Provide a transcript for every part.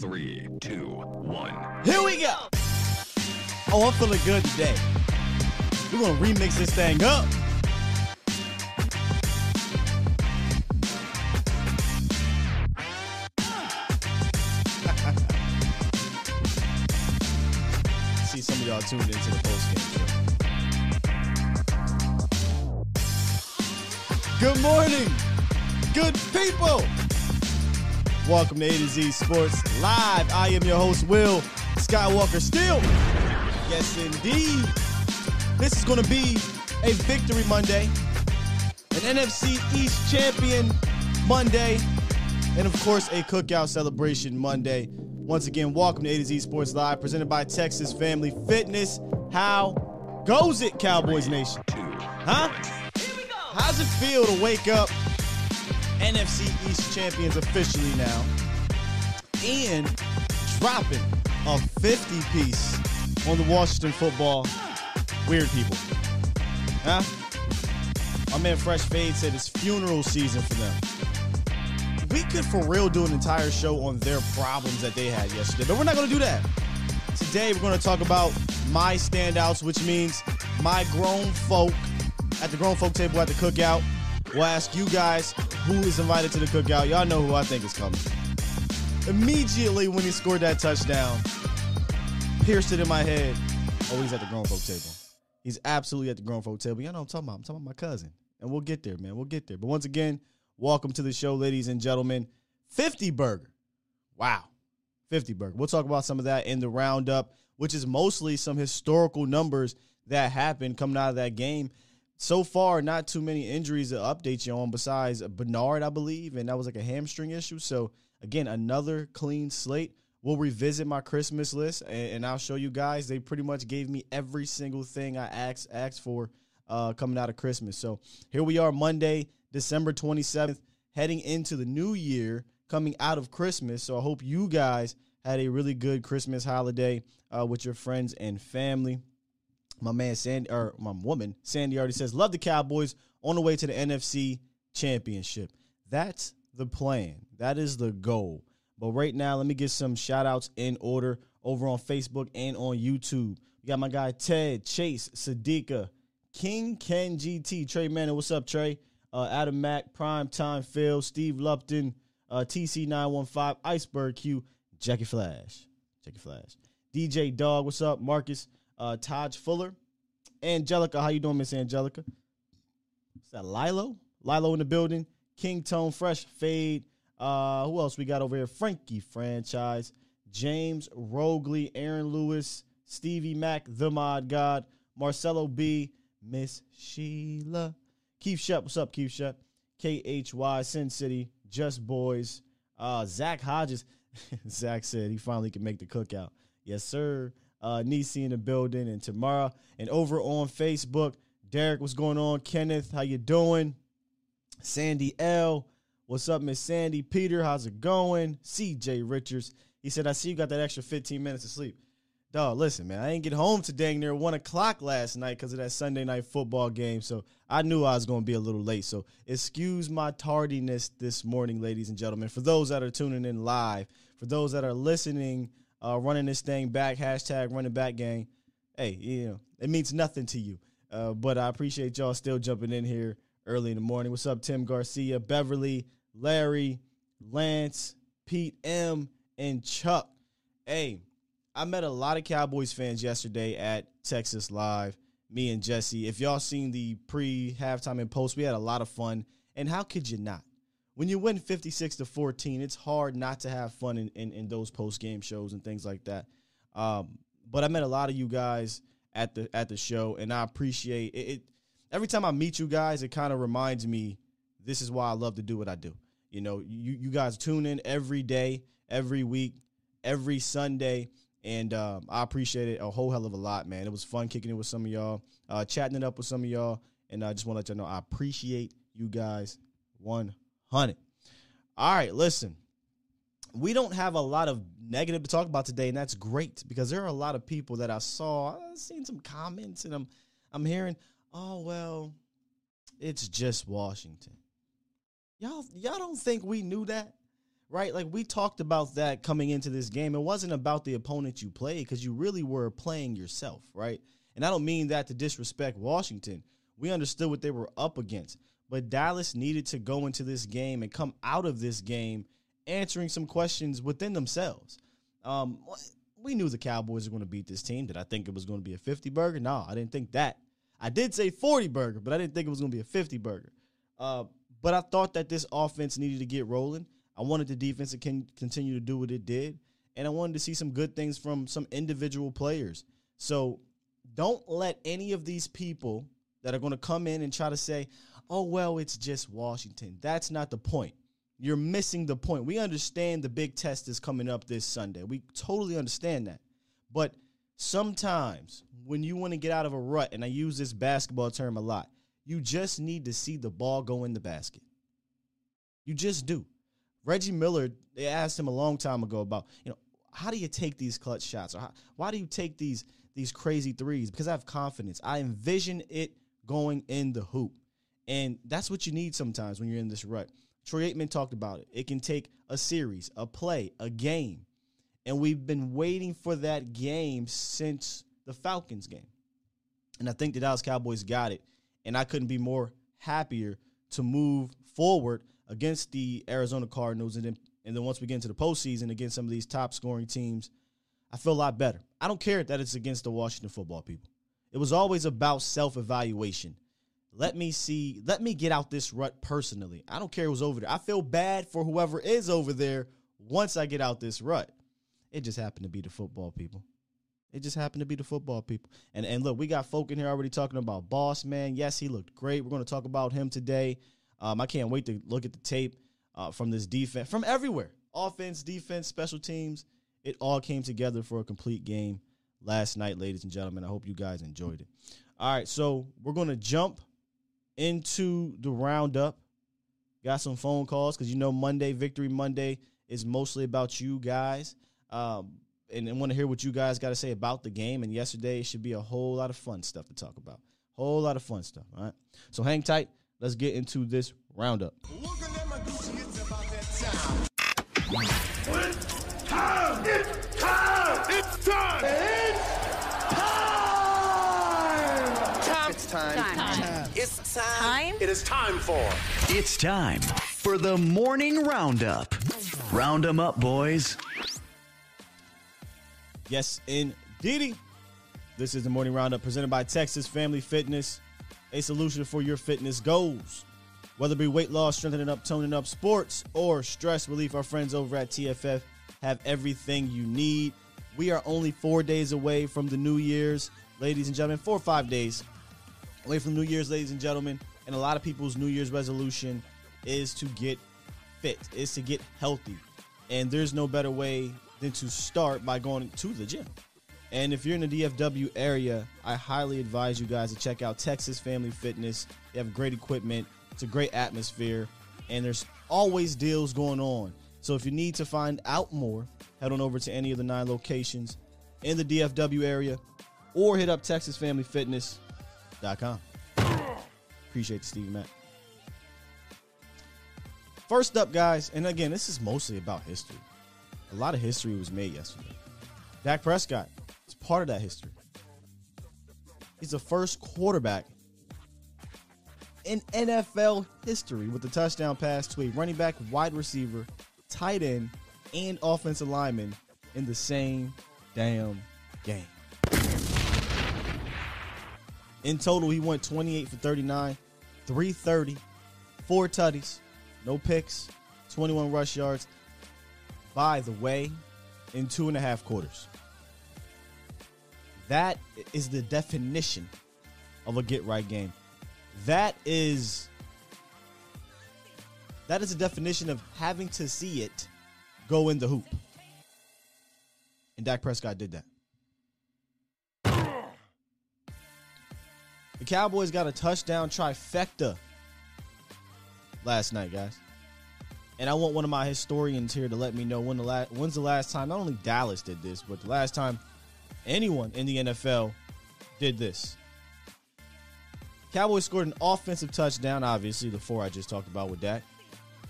Three, two, one. Here we go. Oh, I'm feeling good today. We're gonna remix this thing up. See some of y'all tuned into the post game. Good morning, good people. Welcome to A to Z Sports Live. I am your host, Will Skywalker Still. Yes, indeed. This is going to be a victory Monday, an NFC East champion Monday, and of course, a cookout celebration Monday. Once again, welcome to A to Z Sports Live, presented by Texas Family Fitness. How goes it, Cowboys Nation? Huh? How's it feel to wake up NFC East champions officially now and dropping a 50 piece on the Washington football weird people? Huh? My man Fresh Fade said it's funeral season for them. We could for real do an entire show on their problems that they had yesterday, but we're not going to do that. Today, we're going to talk about my standouts, which means my grown folk at the grown folk table at the cookout. We'll ask you guys who is invited to the cookout. Y'all know who I think is coming. Immediately when he scored that touchdown, pierced it in my head. Oh, he's at the grown folk table. He's absolutely at the grown folk table. Y'all know what I'm talking about. I'm talking about my cousin. And we'll get there, man. We'll get there. But once again, welcome to the show, ladies and gentlemen. 50 burger. Wow. 50 burger. We'll talk about some of that in the roundup, which is mostly some historical numbers that happened coming out of that game. So far, not too many injuries to update you on besides Bernard, I believe, and that was like a hamstring issue. So, again, another clean slate. We'll revisit my Christmas list and, and I'll show you guys. They pretty much gave me every single thing I asked asked for uh, coming out of Christmas. So here we are, Monday, December 27th, heading into the new year, coming out of Christmas. So I hope you guys had a really good Christmas holiday uh, with your friends and family. My man Sandy or my woman Sandy already says, "Love the Cowboys on the way to the NFC Championship." That's the plan. That is the goal. But right now, let me get some shout outs in order over on Facebook and on YouTube. We got my guy Ted, Chase, Sadiqa, King Ken GT, Trey Manning. What's up, Trey? Uh, Adam Mack, Prime Time Phil, Steve Lupton, uh, TC915, Iceberg Q, Jackie Flash. Jackie Flash. DJ Dog, what's up? Marcus, uh, Taj Fuller, Angelica. How you doing, Miss Angelica? Is that Lilo? Lilo in the building. King Tone Fresh Fade. Uh, who else we got over here? Frankie Franchise, James Rogley, Aaron Lewis, Stevie Mack, The Mod God, Marcelo B, Miss Sheila, Keith Shep. What's up, Keith Shep? KHY, Sin City, Just Boys, uh, Zach Hodges. Zach said he finally can make the cookout. Yes, sir. Uh, Nisi in the building, and Tamara, and over on Facebook, Derek, what's going on? Kenneth, how you doing? Sandy L. What's up, Miss Sandy? Peter, how's it going? CJ Richards. He said, I see you got that extra 15 minutes of sleep. Dog, listen, man, I ain't get home to dang near 1 o'clock last night because of that Sunday night football game. So I knew I was going to be a little late. So excuse my tardiness this morning, ladies and gentlemen. For those that are tuning in live, for those that are listening, uh, running this thing back, hashtag running back gang, hey, you know, it means nothing to you. Uh, but I appreciate y'all still jumping in here early in the morning. What's up, Tim Garcia, Beverly, Larry, Lance, Pete M, and Chuck. Hey, I met a lot of Cowboys fans yesterday at Texas Live. Me and Jesse. If y'all seen the pre halftime and post, we had a lot of fun. And how could you not? When you win 56 to 14, it's hard not to have fun in, in, in those post game shows and things like that. Um, but I met a lot of you guys at the at the show, and I appreciate it. it every time I meet you guys, it kind of reminds me this is why I love to do what I do. You know, you you guys tune in every day, every week, every Sunday, and um, I appreciate it a whole hell of a lot, man. It was fun kicking it with some of y'all, uh, chatting it up with some of y'all, and I just want to let y'all know I appreciate you guys 100. All right, listen. We don't have a lot of negative to talk about today, and that's great because there are a lot of people that I saw. I've seen some comments, and I'm I'm hearing, oh well, it's just Washington. Y'all y'all don't think we knew that? right? Like we talked about that coming into this game. It wasn't about the opponent you played because you really were playing yourself, right? And I don't mean that to disrespect Washington. We understood what they were up against. But Dallas needed to go into this game and come out of this game answering some questions within themselves. Um, we knew the Cowboys were going to beat this team. Did I think it was going to be a 50 burger? No, I didn't think that. I did say 40 burger, but I didn't think it was going to be a 50 burger. Uh, but I thought that this offense needed to get rolling. I wanted the defense to can continue to do what it did, and I wanted to see some good things from some individual players. So don't let any of these people that are going to come in and try to say, oh, well, it's just Washington. That's not the point. You're missing the point. We understand the big test is coming up this Sunday. We totally understand that. But sometimes when you want to get out of a rut, and I use this basketball term a lot, you just need to see the ball go in the basket. You just do. Reggie Miller, they asked him a long time ago about, you know, how do you take these clutch shots? Or how, why do you take these these crazy threes? Because I have confidence. I envision it going in the hoop. And that's what you need sometimes when you're in this rut. Troy Aikman talked about it. It can take a series, a play, a game. And we've been waiting for that game since the Falcons game. And I think the Dallas Cowboys got it. And I couldn't be more happier to move forward against the Arizona Cardinals. And then, and then once we get into the postseason against some of these top scoring teams, I feel a lot better. I don't care that it's against the Washington football people. It was always about self evaluation. Let me see, let me get out this rut personally. I don't care who's over there. I feel bad for whoever is over there once I get out this rut. It just happened to be the football people. It just happened to be the football people. And and look, we got folk in here already talking about Boss Man. Yes, he looked great. We're going to talk about him today. Um, I can't wait to look at the tape uh, from this defense, from everywhere offense, defense, special teams. It all came together for a complete game last night, ladies and gentlemen. I hope you guys enjoyed it. All right, so we're going to jump into the roundup. Got some phone calls because you know Monday, Victory Monday, is mostly about you guys. Um, and I want to hear what you guys got to say about the game. And yesterday it should be a whole lot of fun stuff to talk about. Whole lot of fun stuff. All right. So hang tight. Let's get into this roundup. It's time! It's time! It's time! It's time. Time. It's time. Time? It is time for It's time for the morning roundup. Round 'em up, boys. Yes, indeed. This is the morning roundup presented by Texas Family Fitness, a solution for your fitness goals. Whether it be weight loss, strengthening up, toning up sports, or stress relief, our friends over at TFF have everything you need. We are only four days away from the New Year's, ladies and gentlemen. Four or five days away from New Year's, ladies and gentlemen. And a lot of people's New Year's resolution is to get fit, is to get healthy. And there's no better way than to start by going to the gym. And if you're in the DFW area, I highly advise you guys to check out Texas Family Fitness. They have great equipment, it's a great atmosphere, and there's always deals going on. So if you need to find out more, head on over to any of the nine locations in the DFW area or hit up TexasFamilyFitness.com. Appreciate the Stevie Matt. First up, guys, and again, this is mostly about history. A lot of history was made yesterday. Dak Prescott is part of that history. He's the first quarterback in NFL history with a touchdown pass to a running back, wide receiver, tight end, and offensive lineman in the same damn game. In total, he went 28 for 39, 330, four tutties, no picks, 21 rush yards. By the way, in two and a half quarters. That is the definition of a get right game. That is that is a definition of having to see it go in the hoop. And Dak Prescott did that. The Cowboys got a touchdown trifecta last night, guys. And I want one of my historians here to let me know when the last when's the last time not only Dallas did this, but the last time anyone in the NFL did this. Cowboys scored an offensive touchdown, obviously the four I just talked about with Dak.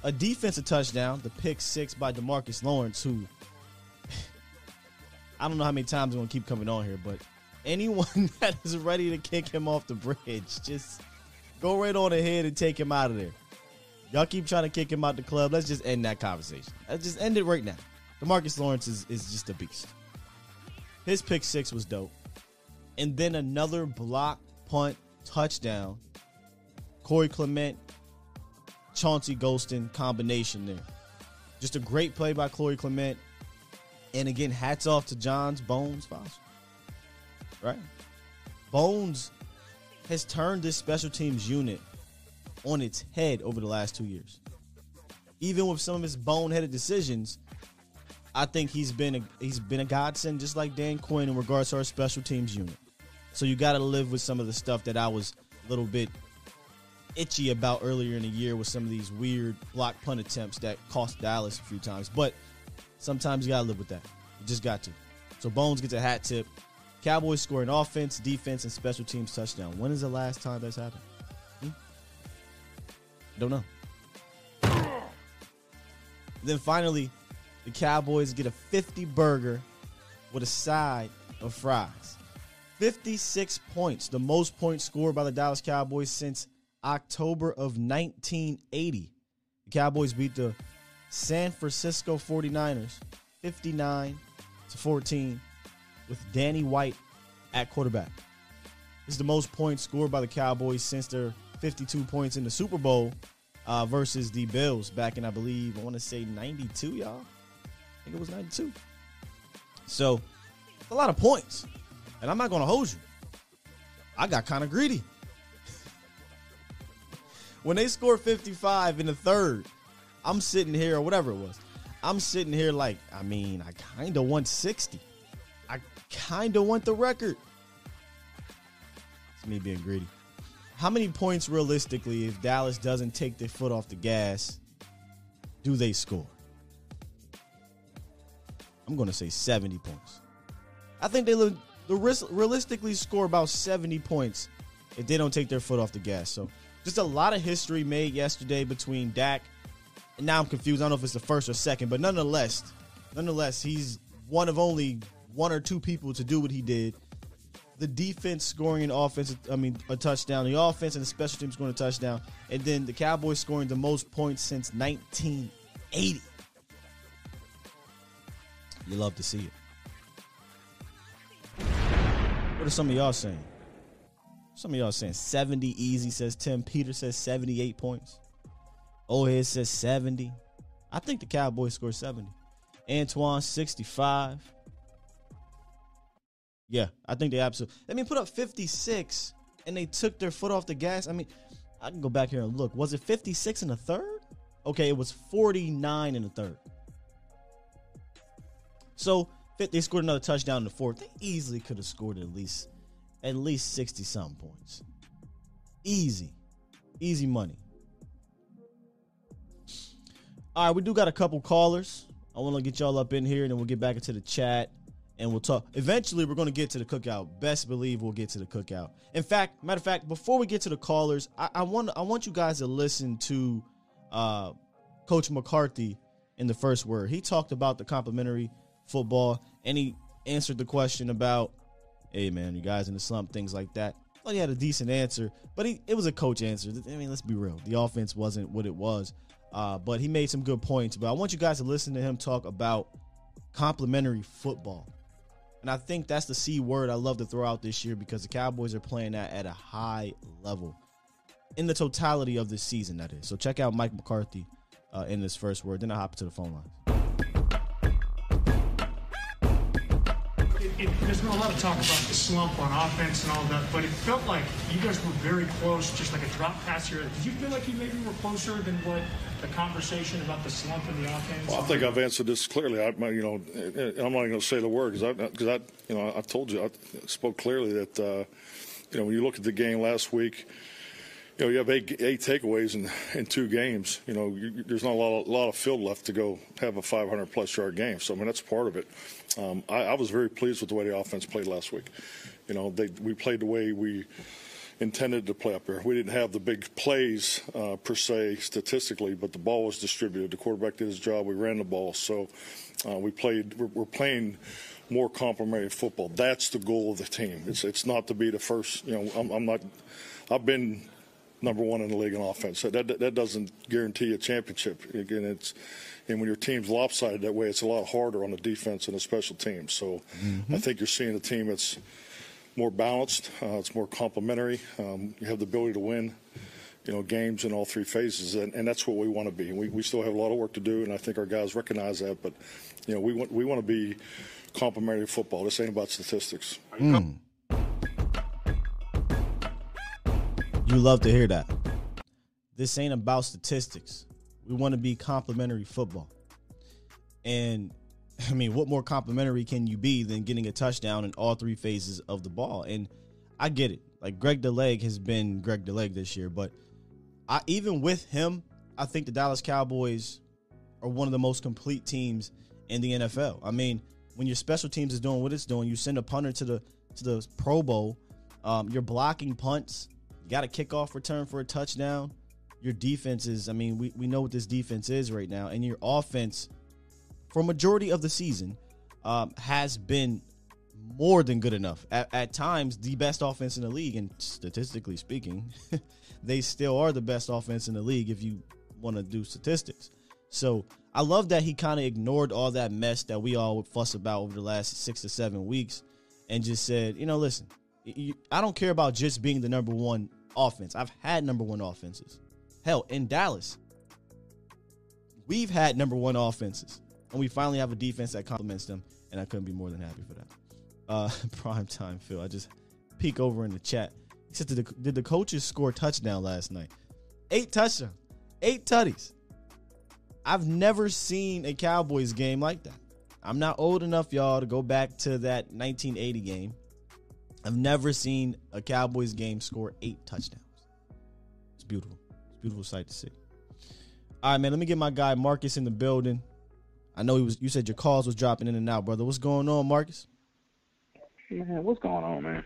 a defensive touchdown, the pick six by Demarcus Lawrence, who I don't know how many times I'm gonna keep coming on here, but anyone that is ready to kick him off the bridge, just go right on ahead and take him out of there. Y'all keep trying to kick him out the club. Let's just end that conversation. Let's just end it right now. Demarcus Lawrence is, is just a beast. His pick six was dope. And then another block punt touchdown. Corey Clement, Chauncey Golston combination there. Just a great play by Corey Clement. And again, hats off to John's Bones Fassel. Right? Bones has turned this special teams unit on its head over the last two years. Even with some of his boneheaded decisions, I think he's been a, he's been a godsend, just like Dan Quinn in regards to our special teams unit. So you got to live with some of the stuff that I was a little bit itchy about earlier in the year with some of these weird block punt attempts that cost Dallas a few times. But sometimes you got to live with that. You just got to. So Bones gets a hat tip. Cowboys scoring offense, defense, and special teams touchdown. When is the last time that's happened? Hmm? Don't know. Then finally, the Cowboys get a 50 burger with a side of fries. 56 points, the most points scored by the Dallas Cowboys since October of 1980. The Cowboys beat the San Francisco 49ers 59 to 14 with Danny White at quarterback. This is the most points scored by the Cowboys since their 52 points in the Super Bowl uh, versus the Bills back in, I believe, I want to say 92, y'all. I think it was 92. So, a lot of points. And I'm not going to hold you. I got kind of greedy. when they scored 55 in the third, I'm sitting here, or whatever it was, I'm sitting here like, I mean, I kind of want 60. Kind of want the record. It's me being greedy. How many points realistically, if Dallas doesn't take their foot off the gas, do they score? I'm going to say 70 points. I think they look the risk, realistically score about 70 points if they don't take their foot off the gas. So just a lot of history made yesterday between Dak and now I'm confused. I don't know if it's the first or second, but nonetheless, nonetheless, he's one of only one or two people to do what he did. The defense scoring an offense, I mean, a touchdown. The offense and the special teams scoring a touchdown. And then the Cowboys scoring the most points since 1980. You love to see it. What are some of y'all saying? Some of y'all saying 70 easy, says Tim. Peter says 78 points. Ohead says 70. I think the Cowboys score 70. Antoine 65. Yeah, I think they absolutely. I mean, put up 56 and they took their foot off the gas. I mean, I can go back here and look. Was it 56 in the third? Okay, it was 49 in the third. So they scored another touchdown in the fourth. They easily could have scored at least at least 60 something points. Easy. Easy money. All right, we do got a couple callers. I want to get y'all up in here and then we'll get back into the chat and we'll talk. Eventually, we're going to get to the cookout. Best believe we'll get to the cookout. In fact, matter of fact, before we get to the callers, I, I want I want you guys to listen to uh, Coach McCarthy in the first word. He talked about the complementary football and he answered the question about, "Hey man, you guys in the slump?" Things like that. Well, he had a decent answer, but he it was a coach answer. I mean, let's be real. The offense wasn't what it was, uh, but he made some good points. But I want you guys to listen to him talk about complementary football. And I think that's the C word I love to throw out this year because the Cowboys are playing that at a high level in the totality of this season, that is. So check out Mike McCarthy uh, in this first word. Then I hop to the phone line. It, there's been a lot of talk about the slump on offense and all that, but it felt like you guys were very close, just like a drop pass here. Did you feel like you maybe were closer than what the conversation about the slump in the offense? Well, I think I've answered this clearly. I, you know, I'm not even going to say the word because I, I, you know, I've told you, I spoke clearly that, uh, you know, when you look at the game last week, you know, you have eight, eight takeaways in, in two games. You know, you, there's not a lot, of, lot of field left to go have a 500 plus yard game. So, I mean, that's part of it. Um, I, I, was very pleased with the way the offense played last week. You know, they, we played the way we, intended to play up there. We didn't have the big plays uh, per se statistically, but the ball was distributed. The quarterback did his job. We ran the ball, so uh, we played. We're, we're, playing more complementary football. That's the goal of the team. It's it's not to be the first. You know, I'm, I'm not. I've been number one in the league in offense. That, that, that doesn't guarantee a championship. Again, it's and when your team's lopsided that way, it's a lot harder on the defense and the special teams. So mm-hmm. I think you're seeing a team that's more balanced. Uh, it's more complementary. Um, you have the ability to win, you know, games in all three phases, and, and that's what we want to be. We, we still have a lot of work to do, and I think our guys recognize that. But you know, we want we want to be complementary football. This ain't about statistics. Mm. You love to hear that. This ain't about statistics. We want to be complementary football. And I mean, what more complementary can you be than getting a touchdown in all three phases of the ball? And I get it. Like Greg the Leg has been Greg the Leg this year, but I even with him, I think the Dallas Cowboys are one of the most complete teams in the NFL. I mean, when your special teams is doing what it's doing, you send a punter to the to the Pro Bowl. Um, you're blocking punts. You got a kickoff return for a touchdown. Your defense is, I mean, we, we know what this defense is right now. And your offense, for majority of the season, um, has been more than good enough. At, at times, the best offense in the league. And statistically speaking, they still are the best offense in the league if you want to do statistics. So I love that he kind of ignored all that mess that we all would fuss about over the last six to seven weeks and just said, you know, listen, I don't care about just being the number one offense. I've had number one offenses. Hell, in Dallas, we've had number one offenses, and we finally have a defense that complements them, and I couldn't be more than happy for that. Uh, prime time, Phil. I just peek over in the chat. He said, did the, did the coaches score touchdown last night? Eight touchdowns, eight tutties. I've never seen a Cowboys game like that. I'm not old enough, y'all, to go back to that 1980 game I've never seen a Cowboys game score eight touchdowns. It's beautiful. It's a beautiful sight to see. All right, man. Let me get my guy Marcus in the building. I know he was. You said your calls was dropping in and out, brother. What's going on, Marcus? Man, what's going on, man?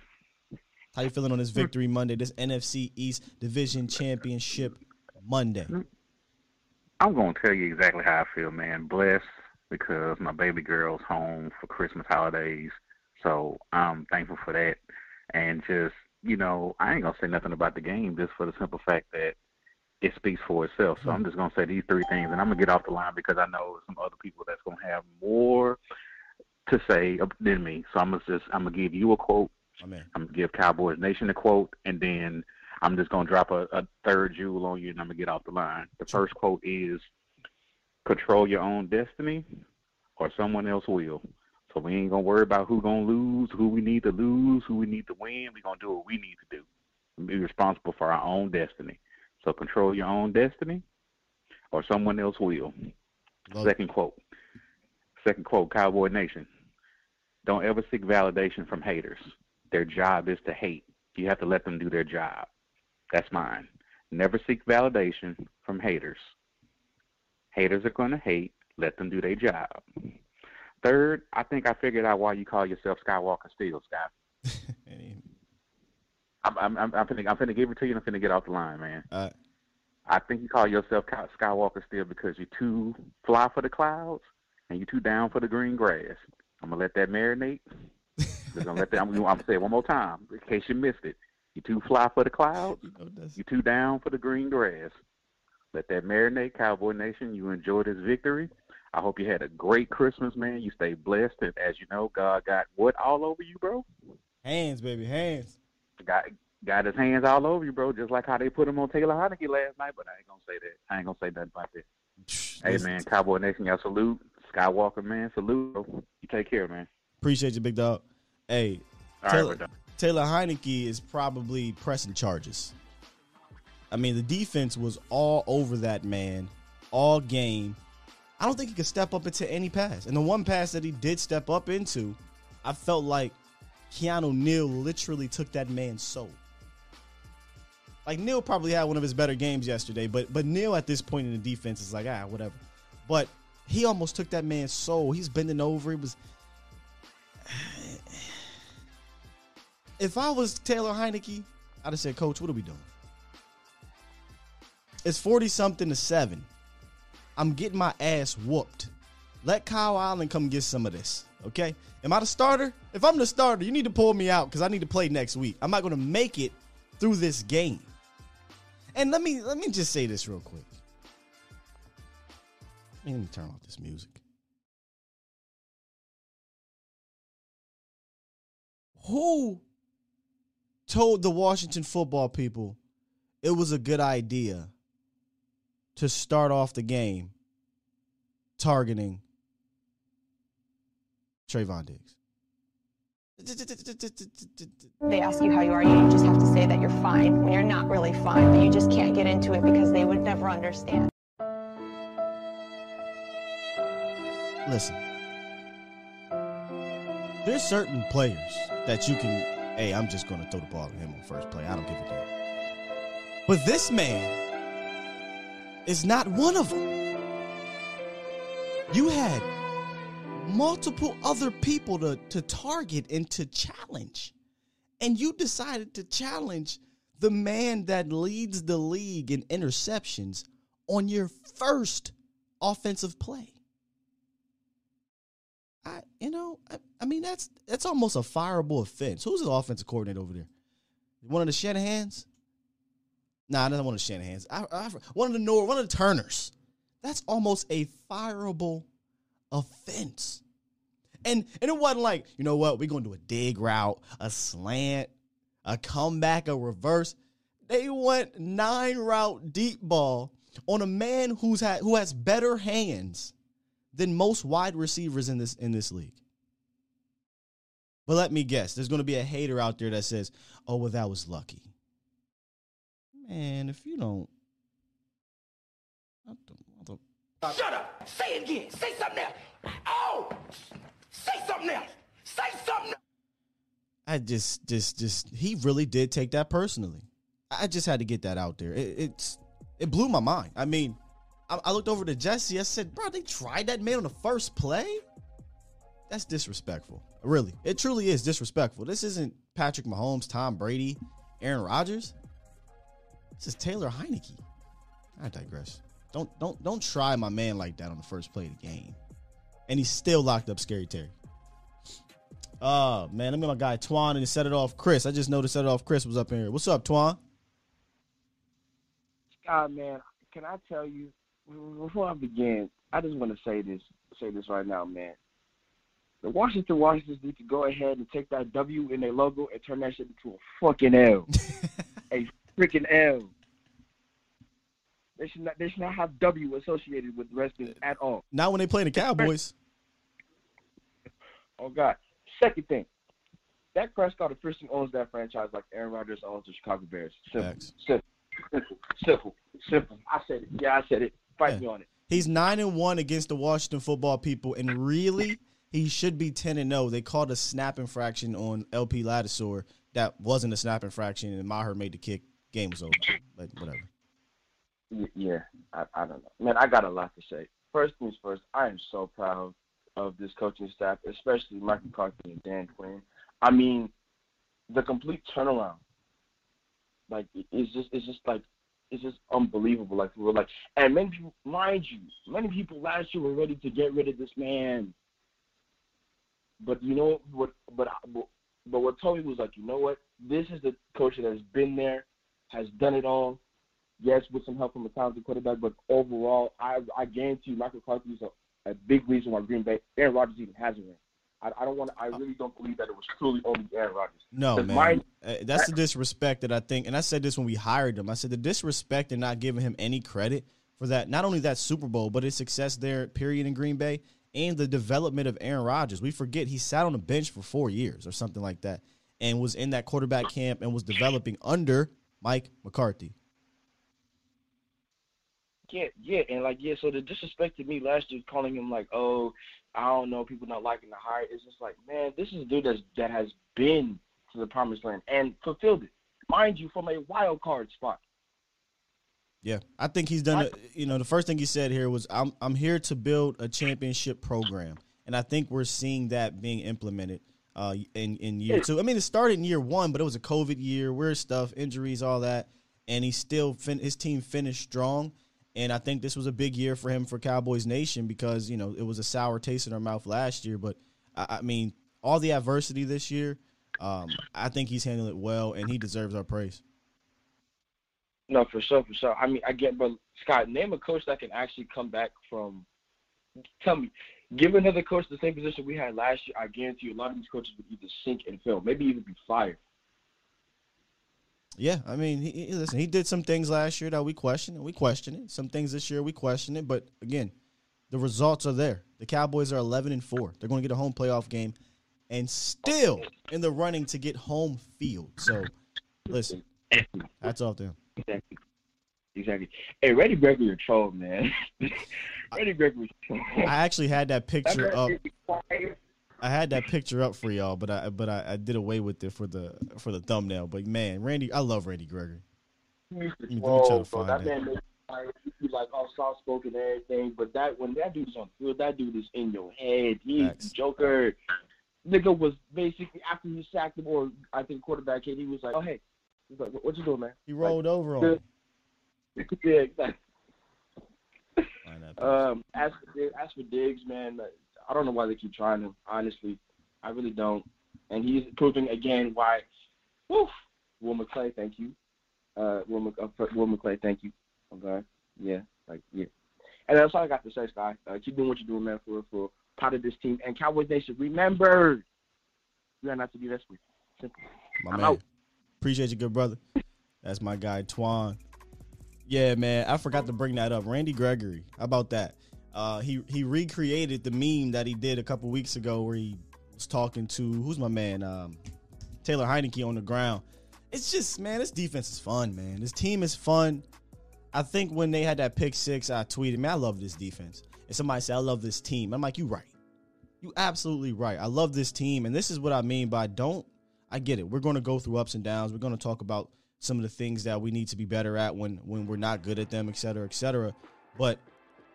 How you feeling on this victory Monday? This NFC East Division Championship Monday. I'm gonna tell you exactly how I feel, man. Blessed because my baby girl's home for Christmas holidays. So I'm thankful for that. And just, you know, I ain't going to say nothing about the game just for the simple fact that it speaks for itself. So I'm mm-hmm. just going to say these three things, and I'm going to get off the line because I know some other people that's going to have more to say than me. So I'm going to just, I'm going to give you a quote. Amen. I'm going to give Cowboys Nation a quote, and then I'm just going to drop a, a third jewel on you, and I'm going to get off the line. The first quote is, control your own destiny or someone else will. So we ain't gonna worry about who gonna lose, who we need to lose, who we need to win. We gonna do what we need to do. Be responsible for our own destiny. So control your own destiny, or someone else will. Love Second it. quote. Second quote. Cowboy Nation. Don't ever seek validation from haters. Their job is to hate. You have to let them do their job. That's mine. Never seek validation from haters. Haters are going to hate. Let them do their job. Third, I think I figured out why you call yourself Skywalker Steel, Scott. I'm, I'm, I'm, I'm finna, I'm finna give it to you, and I'm finna get off the line, man. Uh, I think you call yourself Skywalker Steel because you're too fly for the clouds and you're too down for the green grass. I'm gonna let that marinate. Just gonna let that. I'm, I'm gonna say it one more time in case you missed it. You're too fly for the clouds. You're too down for the green grass. Let that marinate, Cowboy Nation. You enjoy this victory. I hope you had a great Christmas, man. You stay blessed, and as you know, God got what all over you, bro? Hands, baby, hands. Got got his hands all over you, bro. Just like how they put him on Taylor Heinicke last night. But I ain't gonna say that. I ain't gonna say nothing about that. hey, man, Cowboy Nation, y'all salute. Skywalker, man, salute. Bro. You take care, man. Appreciate you, big dog. Hey, Taylor, right, Taylor Heinicke is probably pressing charges. I mean, the defense was all over that man all game. I don't think he could step up into any pass. And the one pass that he did step up into, I felt like Keanu Neal literally took that man's soul. Like Neal probably had one of his better games yesterday, but but Neal at this point in the defense is like ah whatever. But he almost took that man's soul. He's bending over. It was. If I was Taylor Heinicke, I'd have said, Coach, what are we doing? It's 40 something to 7. I'm getting my ass whooped. Let Kyle Allen come get some of this. Okay? Am I the starter? If I'm the starter, you need to pull me out because I need to play next week. I'm not gonna make it through this game. And let me let me just say this real quick. Let me turn off this music. Who told the Washington football people it was a good idea to start off the game targeting Trevon Diggs? They ask you how you are, you just have to say that you're fine when you're not really fine, but you just can't get into it because they would never understand. Listen, there's certain players that you can, hey, I'm just going to throw the ball to him on first play. I don't give a damn. But this man is not one of them. You had multiple other people to, to target and to challenge. And you decided to challenge the man that leads the league in interceptions on your first offensive play. I, you know, I, I mean that's that's almost a fireable offense. Who's the offensive coordinator over there? One of the Shanahans? Nah, not one of the Shanahans. I, I, one of the Nor, one of the Turners. That's almost a fireable offense. And and it wasn't like, you know what, we're gonna do a dig route, a slant, a comeback, a reverse. They went nine route deep ball on a man who's had who has better hands than most wide receivers in this in this league. But let me guess, there's gonna be a hater out there that says, Oh, well, that was lucky. Man, if you don't I don't- I don't- Shut up. Say it again. Say something else. Oh! Say something else. Say something. I just, just, just, he really did take that personally. I just had to get that out there. It, it's, it blew my mind. I mean, I, I looked over to Jesse. I said, "Bro, they tried that man on the first play. That's disrespectful. Really, it truly is disrespectful. This isn't Patrick Mahomes, Tom Brady, Aaron Rodgers. This is Taylor Heinicke. I digress. Don't, don't, don't try my man like that on the first play of the game. And he's still locked up, Scary Terry. Oh man, let me my guy Twan and set it off. Chris, I just noticed set it off. Chris was up in here. What's up, Twan? God, man, can I tell you before I begin? I just want to say this, say this right now, man. The Washington Washingtons need to go ahead and take that W in their logo and turn that shit into a fucking L, a freaking L. They should not. They should not have W associated with Redskins at all. Not when they play the Cowboys. Oh God. Second thing, Dak Prescott officially owns that franchise like Aaron Rodgers owns the Chicago Bears. Simple, simple, simple, simple, simple. I said it. Yeah, I said it. Fight Yeah. me on it. He's nine and one against the Washington football people, and really, he should be ten and zero. They called a snap infraction on LP Ladouceur that wasn't a snap infraction, and Maher made the kick. Game was over. But whatever. Yeah, I, I don't know. Man, I got a lot to say. First things first, I am so proud of this coaching staff, especially Mike McCarthy and Dan Quinn. I mean, the complete turnaround. Like it's just it's just like it's just unbelievable. Like we were like and many people mind you, many people last year were ready to get rid of this man. But you know what but but, but what Tony was like, you know what? This is the coach that has been there, has done it all, yes, with some help from a talented quarterback, but overall, I I guarantee you, Michael McCarthy is a, a big reason why Green Bay, Aaron Rodgers even has a ring. I, I don't want. I really don't believe that it was truly only Aaron Rodgers. No, man. mine- Uh, That's the disrespect that I think, and I said this when we hired him. I said the disrespect and not giving him any credit for that. Not only that Super Bowl, but his success there, period, in Green Bay, and the development of Aaron Rodgers. We forget he sat on the bench for four years or something like that, and was in that quarterback camp and was developing under Mike McCarthy. Yeah, yeah, and like yeah, so the disrespect to me last year, calling him like, oh, I don't know, people not liking the hire. It's just like, man, this is a dude that's, that has been to the promised land and fulfilled it, mind you, from a wild card spot. Yeah, I think he's done. it. You know, the first thing he said here was, "I'm I'm here to build a championship program," and I think we're seeing that being implemented. Uh, in in year two. I mean, it started in year one, but it was a COVID year, weird stuff, injuries, all that, and he still fin- his team finished strong. And I think this was a big year for him for Cowboys Nation because you know it was a sour taste in our mouth last year, but I, I mean all the adversity this year, um, I think he's handled it well, and he deserves our praise. No, for sure, for sure. I mean, I get, but Scott, name a coach that can actually come back from. Tell me, give another coach the same position we had last year. I guarantee you, a lot of these coaches would either sink and fail, maybe even be fired. Yeah, I mean, he, he, listen, he did some things last year that we questioned, and we question it. Some things this year we question it, but again, the results are there. The Cowboys are 11 and four. They're going to get a home playoff game, and still in the running to get home field. So, listen, that's off to him. Exactly. Hey, Randy Gregory a troll, man. Randy Gregory. I actually had that picture up. I had that picture up for y'all, but I but I, I did away with it for the for the thumbnail. But man, Randy, I love Randy Gregory. He's Let me try to bro. That it. man makes you like all soft spoken and everything, but that when that dude's on field, that dude is in your head. He's the Joker. Nigga was basically after you sacked him, or I think quarterback hit. He was like, "Oh hey," he's like, "What, what you doing, man?" He rolled over on. yeah, exactly. Um, as for Diggs, as for Diggs, man, I don't know why they keep trying him. Honestly, I really don't. And he's proving again why. Woof, Will McClay, thank you. Uh, Will, Mc, uh, Will McClay, thank you. Okay, yeah, like yeah. And that's all I got to say, Sky. Uh, keep doing what you're doing, man, for for part of this team and Cowboys Nation. Remember, we are not to be desperate. Simple. My I'm man. out. Appreciate you, good brother. That's my guy, Twan. Yeah, man. I forgot to bring that up. Randy Gregory. How about that? Uh, he he recreated the meme that he did a couple weeks ago where he was talking to who's my man? Um, Taylor Heinicke on the ground. It's just, man, this defense is fun, man. This team is fun. I think when they had that pick six, I tweeted, man, I love this defense. And somebody said, I love this team. I'm like, you right. You absolutely right. I love this team. And this is what I mean by don't I get it. We're going to go through ups and downs. We're going to talk about some of the things that we need to be better at when when we're not good at them, et cetera, et cetera. But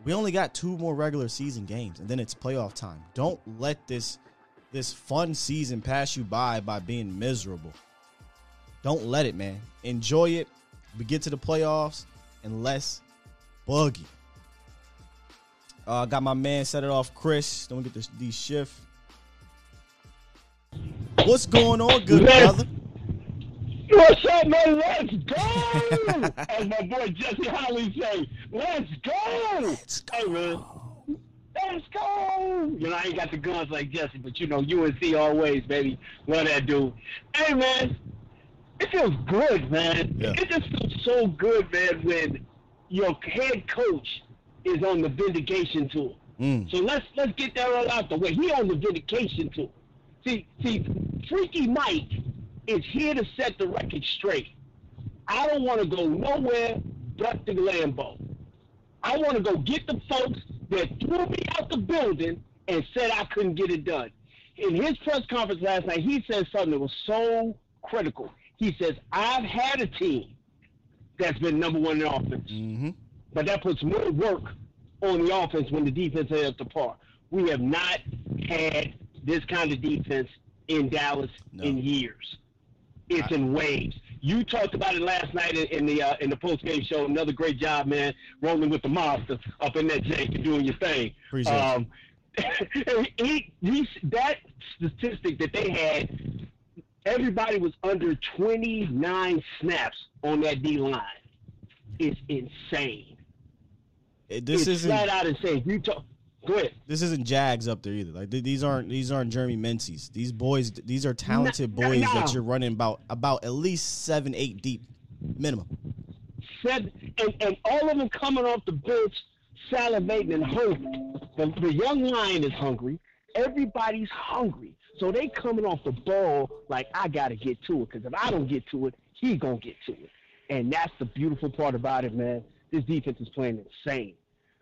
we only got two more regular season games, and then it's playoff time. Don't let this this fun season pass you by by being miserable. Don't let it, man. Enjoy it. We get to the playoffs, and let's buggy. Uh, got my man set it off, Chris. Don't get this, these shift. What's going on, good brother? What's up, man? Let's go! As my boy Jesse Holley say, let's go! Let's Hey, man. Let's go! You know, I ain't got the guns like Jesse, but you know, UNC always, baby. Love that dude. Hey, man, it feels good, man. Yeah. It just feels so good, man, when your head coach is on the vindication tour. Mm. So let's let's get that all out the way. He on the vindication tour. See, see, Freaky Mike is here to set the record straight. I don't want to go nowhere but the Lambo. I want to go get the folks that threw me out the building and said I couldn't get it done. In his press conference last night, he said something that was so critical. He says, I've had a team that's been number one in offense, Mm-hmm. but that puts more work on the offense when the defense is up to par. We have not had this kind of defense in Dallas No. in years. It's in waves. You talked about it last night in, in the uh, in the post game show. Another great job, man, rolling with the monster up in that Jake and doing your thing. Appreciate it. um, he, he, that statistic that they had, everybody was under 29 snaps on that D line. Is insane. It- This isn't flat out insane. You talk. Go ahead. this isn't Jags up there either. Like th- these aren't these aren't Jeremy Menzies. These boys, these are talented No, boys no. that you're running about about at least seven, eight deep, minimum. Seven, and, and all of them coming off the bench, salivating and hungry. The, the young lion is hungry. Everybody's hungry. So they coming off the ball like I gotta get to it. Because if I don't get to it, he gonna get to it. And that's the beautiful part about it, man. This defense is playing insane.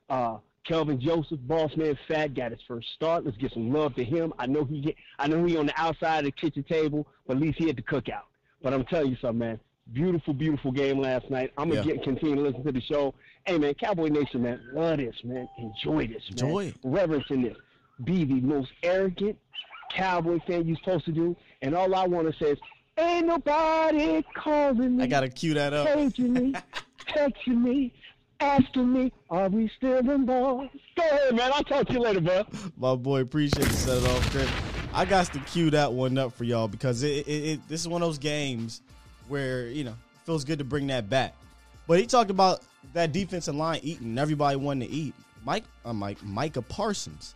Uh, Kelvin Joseph, boss man, fat, got his first start. Let's get some love to him. I know he get, I know he on the outside of the kitchen table, but at least he had the cookout. But I'm telling you something, man. Beautiful, beautiful game last night. I'm gonna Yeah. get continue to listen to the show. Hey, man, Cowboy Nation, man, love this, man. Enjoy this, man. Enjoy. Reverence in this. Be the most arrogant, cowboy fan you're supposed to do. And all I want to say is, ain't nobody calling me. I gotta cue that up. Paging me, texting me, asking me, are we still in ball? Go ahead, man. I'll talk to you later, bro. My boy, appreciate you set it off, Chris. I got to cue that one up for y'all because it, it, it this is one of those games where you know feels good to bring that back. But he talked about that defensive line eating, everybody wanting to eat. Mike, uh, Mike, Micah Parsons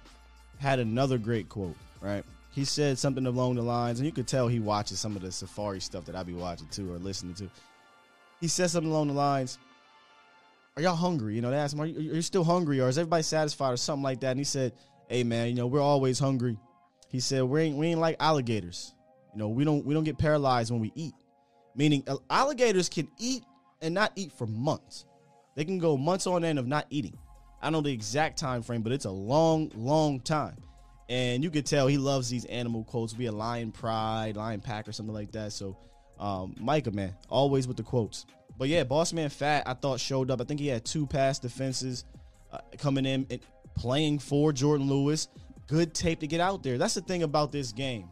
had another great quote. Right, he said something along the lines, and you could tell he watches some of the Safari stuff that I be watching too or listening to. He said something along the lines. Are y'all hungry? You know, they asked him, are you, are you still hungry or is everybody satisfied or something like that? And he said, Hey man, you know, we're always hungry. He said, We ain't we ain't like alligators. You know, we don't we don't get paralyzed when we eat. Meaning uh, alligators can eat and not eat for months. They can go months on end of not eating. I don't know the exact time frame, but it's a long, long time. And you could tell he loves these animal quotes, be a lion pride, lion pack, or something like that. So, um, Micah, man, always with the quotes. But yeah, Boss Man Fat, I thought showed up. I think he had two pass defenses uh, coming in and playing for Jourdan Lewis. Good tape to get out there. That's the thing about this game.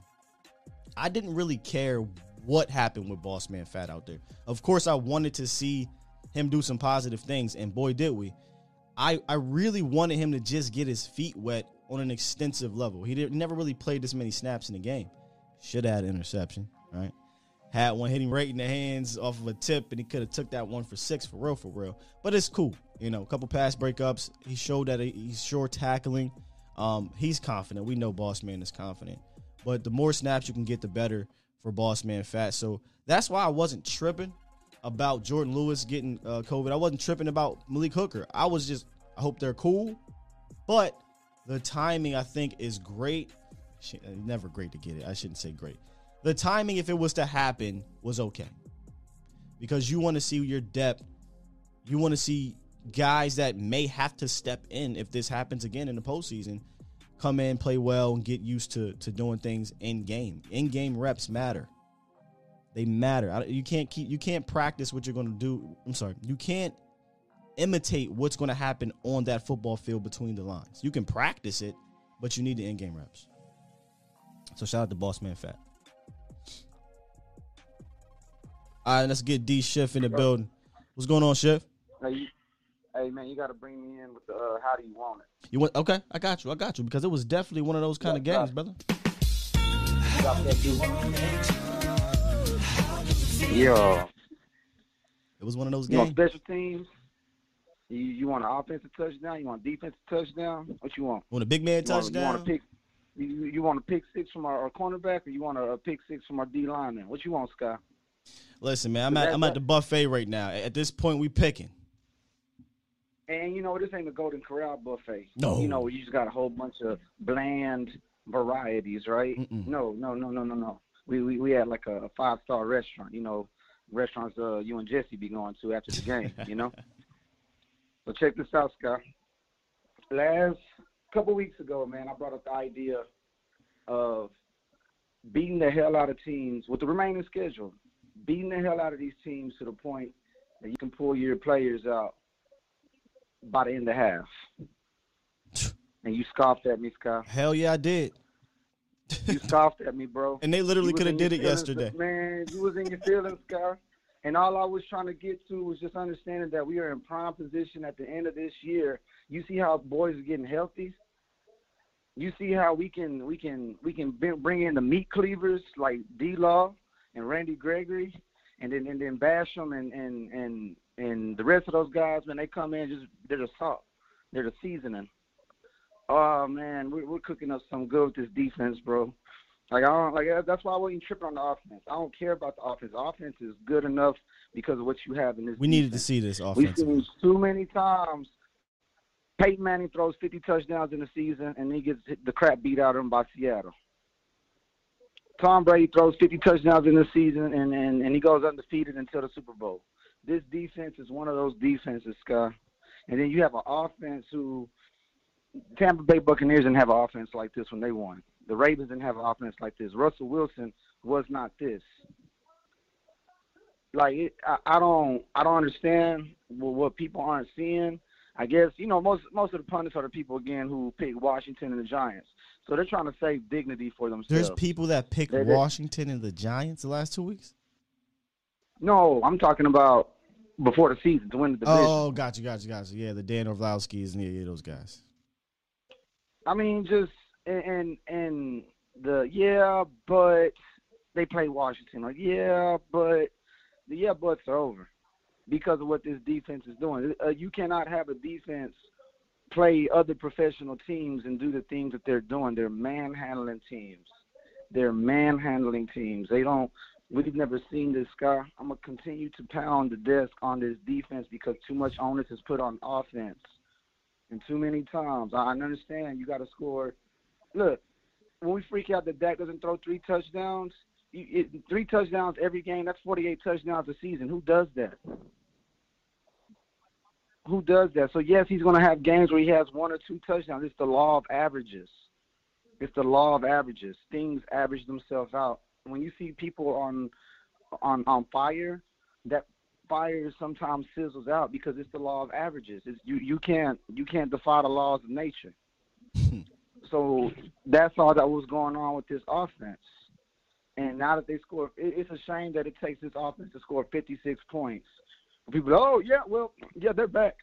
I didn't really care what happened with Boss Man Fat out there. Of course, I wanted to see him do some positive things, and boy, did we. I, I really wanted him to just get his feet wet on an extensive level. He did, never really played this many snaps in the game. Should have had an interception, right? Had one hitting right in the hands off of a tip, and he could have took that one for six for real, for real. But it's cool, you know. A couple pass breakups. He showed that he's sure tackling. Um, he's confident. We know Boss Man is confident. But the more snaps you can get, the better for Boss Man Fat. So that's why I wasn't tripping about Jourdan Lewis getting uh, COVID. I wasn't tripping about Malik Hooker. I was just, I hope they're cool. But the timing, I think, is great. Never great to get it. I shouldn't say great the timing, if it was to happen, was okay. Because you want to see your depth. You want to see guys that may have to step in if this happens again in the postseason, come in, play well, and get used to, to doing things in game. In game reps matter. They matter. You can't keep you can't practice what you're going to do. I'm sorry. You can't imitate what's going to happen on that football field between the lines. You can practice it, but you need the in-game reps. So shout out to Boss Man Fat. All right, let's get D Schiff in the building. What's going on, Schiff? Hey, you, hey man, you got to bring me in with the uh, how do you want it? You want? Okay, I got you. I got you because it was definitely one of those kind yeah, of games, brother. Yeah. It was one of those you games. You want special teams? You, you want an offensive touchdown? You want a defensive touchdown? What you want? Want a big man you touchdown? Want, you want a pick? You, you want a pick six from our, our cornerback, or you want a, a pick six from our D lineman? What you want, Scott? Listen, man, I'm at I'm at the buffet right now. At this point, we picking. And you know, this ain't a Golden Corral buffet. No. You know, you just got a whole bunch of bland varieties, right? Mm-mm. No, no, no, no, no, no. We we we had like a, five star restaurant. You know, restaurants uh you and Jesse be going to after the game. you know. So check this out, Scott. Last couple weeks ago, man, I brought up the idea of beating the hell out of teams with the remaining schedule beating the hell out of these teams to the point that you can pull your players out by the end of half. And you scoffed at me, Scott. Hell yeah, I did. You scoffed at me, bro. and they literally could have did it feelings, yesterday. Man, you was in your feelings, Scott. And all I was trying to get to was just understanding that we are in prime position at the end of this year. You see how boys are getting healthy. You see how we can we can we can bring in the meat cleavers like D Law and Randy Gregory, and then and then Basham and and and and the rest of those guys when they come in, just they're the salt, they're the seasoning. Oh man, we're we're cooking up some good with this defense, bro. Like I don't like that's why I wasn't tripping on the offense. I don't care about the offense. The offense is good enough because of what you have in this. We defense. needed to see this offense. We've seen too many times. Peyton Manning throws 50 touchdowns in the season, and he gets the crap beat out of him by Seattle. Tom Brady throws 50 touchdowns in the season, and, and, and he goes undefeated until the Super Bowl. This defense is one of those defenses, Scott. And then you have an offense who Tampa Bay Buccaneers didn't have an offense like this when they won. The Ravens didn't have an offense like this. Russell Wilson was not this. Like it, I, I don't, I don't understand what, what people aren't seeing. I guess you know most most of the pundits are the people again who pick Washington and the Giants. So they're trying to save dignity for themselves. There's people that picked They- they- Washington and the Giants the last two weeks. No, I'm talking about before the season to win the division. Oh, gotcha, gotcha, gotcha. Yeah, the Dan Orlovsky's and yeah, those guys. I mean, just and and, and the yeah, but they play Washington. Like yeah, but the yeah buts are over because of what this defense is doing. Uh, you cannot have a defense play other professional teams and do the things that they're doing. They're manhandling teams. They're manhandling teams. They don't. We've never seen this guy. I'm gonna continue to pound the desk on this defense because too much onus is put on offense, and too many times. I understand you got to score. Look, when we freak out that Dak doesn't throw three touchdowns, it, three touchdowns every game. That's 48 touchdowns a season. Who does that? Who does that? So yes, he's going to have games where he has one or two touchdowns. It's the law of averages. It's the law of averages. Things average themselves out. When you see people on on on fire, that fire sometimes sizzles out because it's the law of averages. It's, you you can't you can't defy the laws of nature. so that's all that was going on with this offense. And now that they score, it, it's a shame that it takes this offense to score 56 points. People, oh yeah, well, yeah, they're back.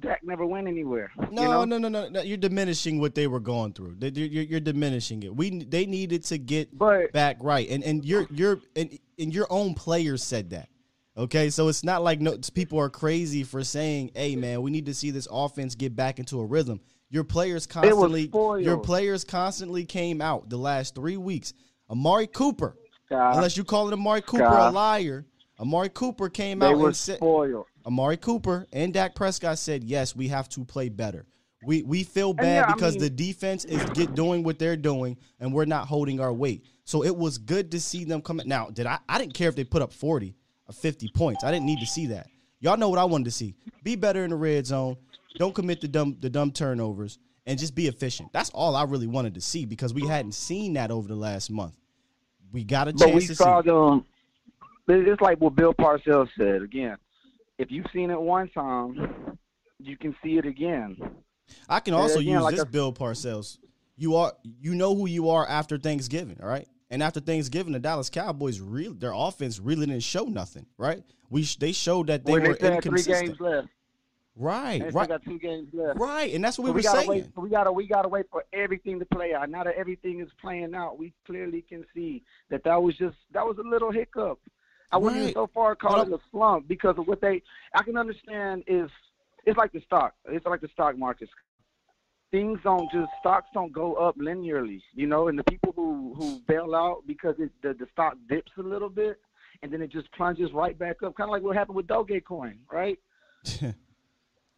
Dak never went anywhere. No, you know? no, no, no, no. You're diminishing what they were going through. They- You're, you're diminishing it. We they needed to get But- back right, and and your your and, and your own players said that. Okay, so it's not like no people are crazy for saying, "Hey, man, we need to see this offense get back into a rhythm." Your players constantly, your players constantly came out the last three weeks. Amari Cooper, unless you calling Amari Cooper a liar, Amari Cooper came they out were and said, spoiled. Amari Cooper and Dak Prescott said, "Yes, we have to play better. We we feel bad yeah, I because mean- the defense is get doing what they're doing, and we're not holding our weight. So it was good to see them come. Now, did I? I didn't care if they put up forty or fifty points. I didn't need to see that. Y'all know what I wanted to see: be better in the red zone. Don't commit the dumb the dumb turnovers, and just be efficient. That's all I really wanted to see because we hadn't seen that over the last month. We got a But chance we to saw see. them. But It's like what Bill Parcells said again. If you've seen it one time, you can see it again. I can also again, use like this I- Bill Parcells. You are you know who you are after Thanksgiving, all right? And after Thanksgiving, the Dallas Cowboys really their offense really didn't show nothing, right? We they showed that they when were they had three inconsistent, games left, right? still Right, got two games left. right, and that's what So we were saying. wait. We gotta we gotta wait for everything to play out. Now that everything is playing out, we clearly can see that that was just that was a little hiccup. I wouldn't Right. even so far call But it a slump because of what they. I can understand is it's like the stock. It's like the stock market. Things don't just stocks don't go up linearly, you know. And the people who who bail out because it, the the stock dips a little bit and then it just plunges right back up, kind of like what happened with Dogecoin, right?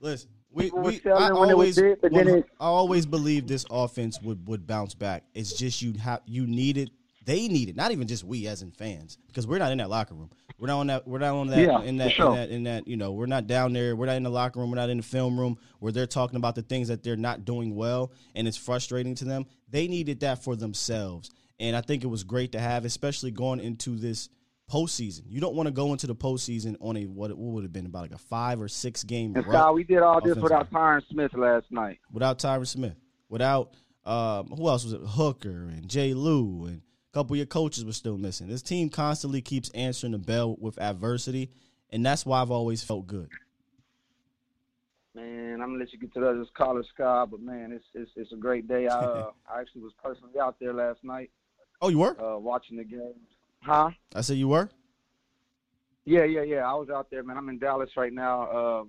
Listen, we, we I it when it was always then I always believed this offense would would bounce back. It's just you have you needed they needed not even just we as in fans because we're not in that locker room. We're not on that. We're not on that. Yeah, in that, sure. in that. In that. You know, we're not down there. We're not in the locker room. We're not in the film room where they're talking about the things that they're not doing well, and it's frustrating to them. They needed that for themselves, and I think it was great to have, especially going into this postseason. You don't want to go into the postseason on a what, what would have been about like a five or six game And Scott, we did all this without Tyron Smith last night. without Tyron Smith, without um, who else was it? Hooker and Jay Lou and couple of your coaches were still missing. This team constantly keeps answering the bell with adversity, and that's why I've always felt good. Man, I'm gonna let you get to the other caller, Scott, but man, it's it's it's a great day. I uh, I actually was personally out there last night, Oh, you were? uh, watching the game. Huh? I said you were. Yeah, yeah, yeah. I was out there, man. I'm in Dallas right now. Uh,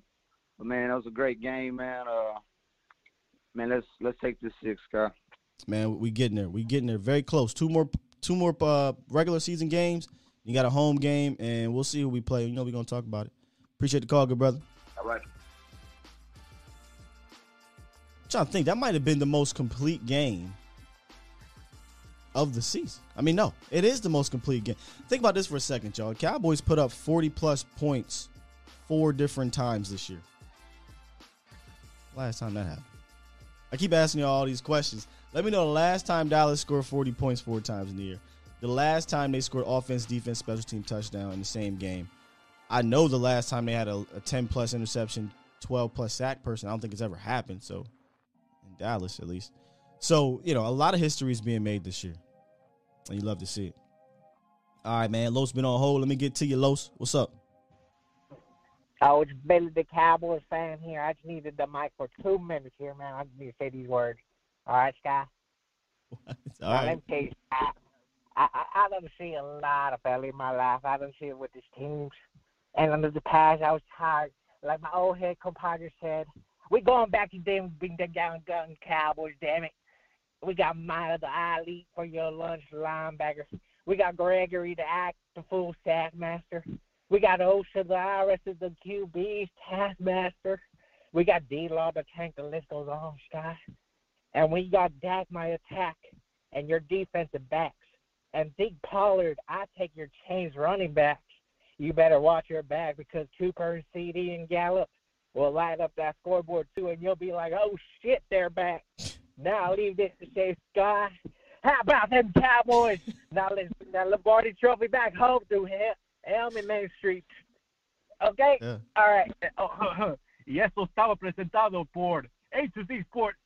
but man, that was a great game, man. Uh, man, let's let's take this six, Scott. Man, we getting there. We getting there. Very close. Two more, two more uh, regular season games. You got a home game, and we'll see who we play. You know we're gonna talk about it. Appreciate the call, good brother. All right. trying to think that might have been the most complete game of the season. I mean, no, it is the most complete game. Think about this for a second, y'all. Cowboys put up 40 plus points four different times this year. Last time that happened. I keep asking y'all all these questions. Let me know the last time Dallas scored 40 points four times in the year. The last time they scored offense, defense, special team touchdown in the same game. I know the last time they had a, a 10 plus interception, 12 plus sack person. I don't think it's ever happened. So in Dallas at least. So you know, a lot of history is being made this year, and you love to see it. All right, man. Los been on hold. Let me get to you, Los. What's up? Oh, it's Billy the Cowboys fan here. I just needed the mic for two minutes here, man. I just need to say these words. All right, Sky. All Now, right. Let me tell you, I, I, I, I done see a lot of failure in my life. I done see it with these teams. And under the past, I was tired. Like my old head compadre said, we going back to them being the gun gun Cowboys, damn it. We got Maya the elite for your lunch linebacker. We got Gregory the act the full staff master. We got OSHA the IRS is the QB's taskmaster. We got D Law the tank. The list goes on, Sky. And we got Dak my attack and your defensive backs. And Zeke Pollard, I take your chains running backs. You better watch your back because Cooper and CeeDee and Gallup will light up that scoreboard too, and you'll be like, "Oh shit, they're back." Now leave this to say Sky. How about them Cowboys? now let's bring that Lombardi Trophy back home through Elm and Main Street. Okay, Yeah. all right. y esto estaba presentado por HC Sports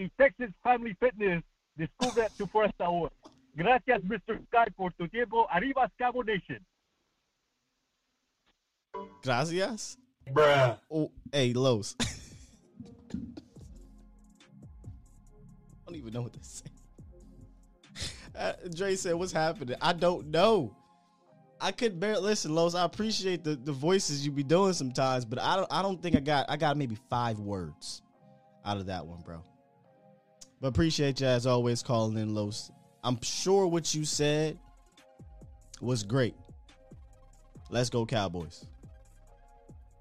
y Texas Family Fitness. Descubre tu fuerza hoy. Gracias, Mr. Sky, por tu tiempo. Arriba, Cabo Nation. Gracias. Bruh. Oh, hey, Los. I don't even know what to say. Uh, Dre said, "What's happening?" I don't know. I could bear listen, Los. I appreciate the, the voices you be doing sometimes, but I don't. I don't think I got. I got maybe five words out of that one, bro. But appreciate you as always calling in, Los. I'm sure what you said was great. Let's go, Cowboys.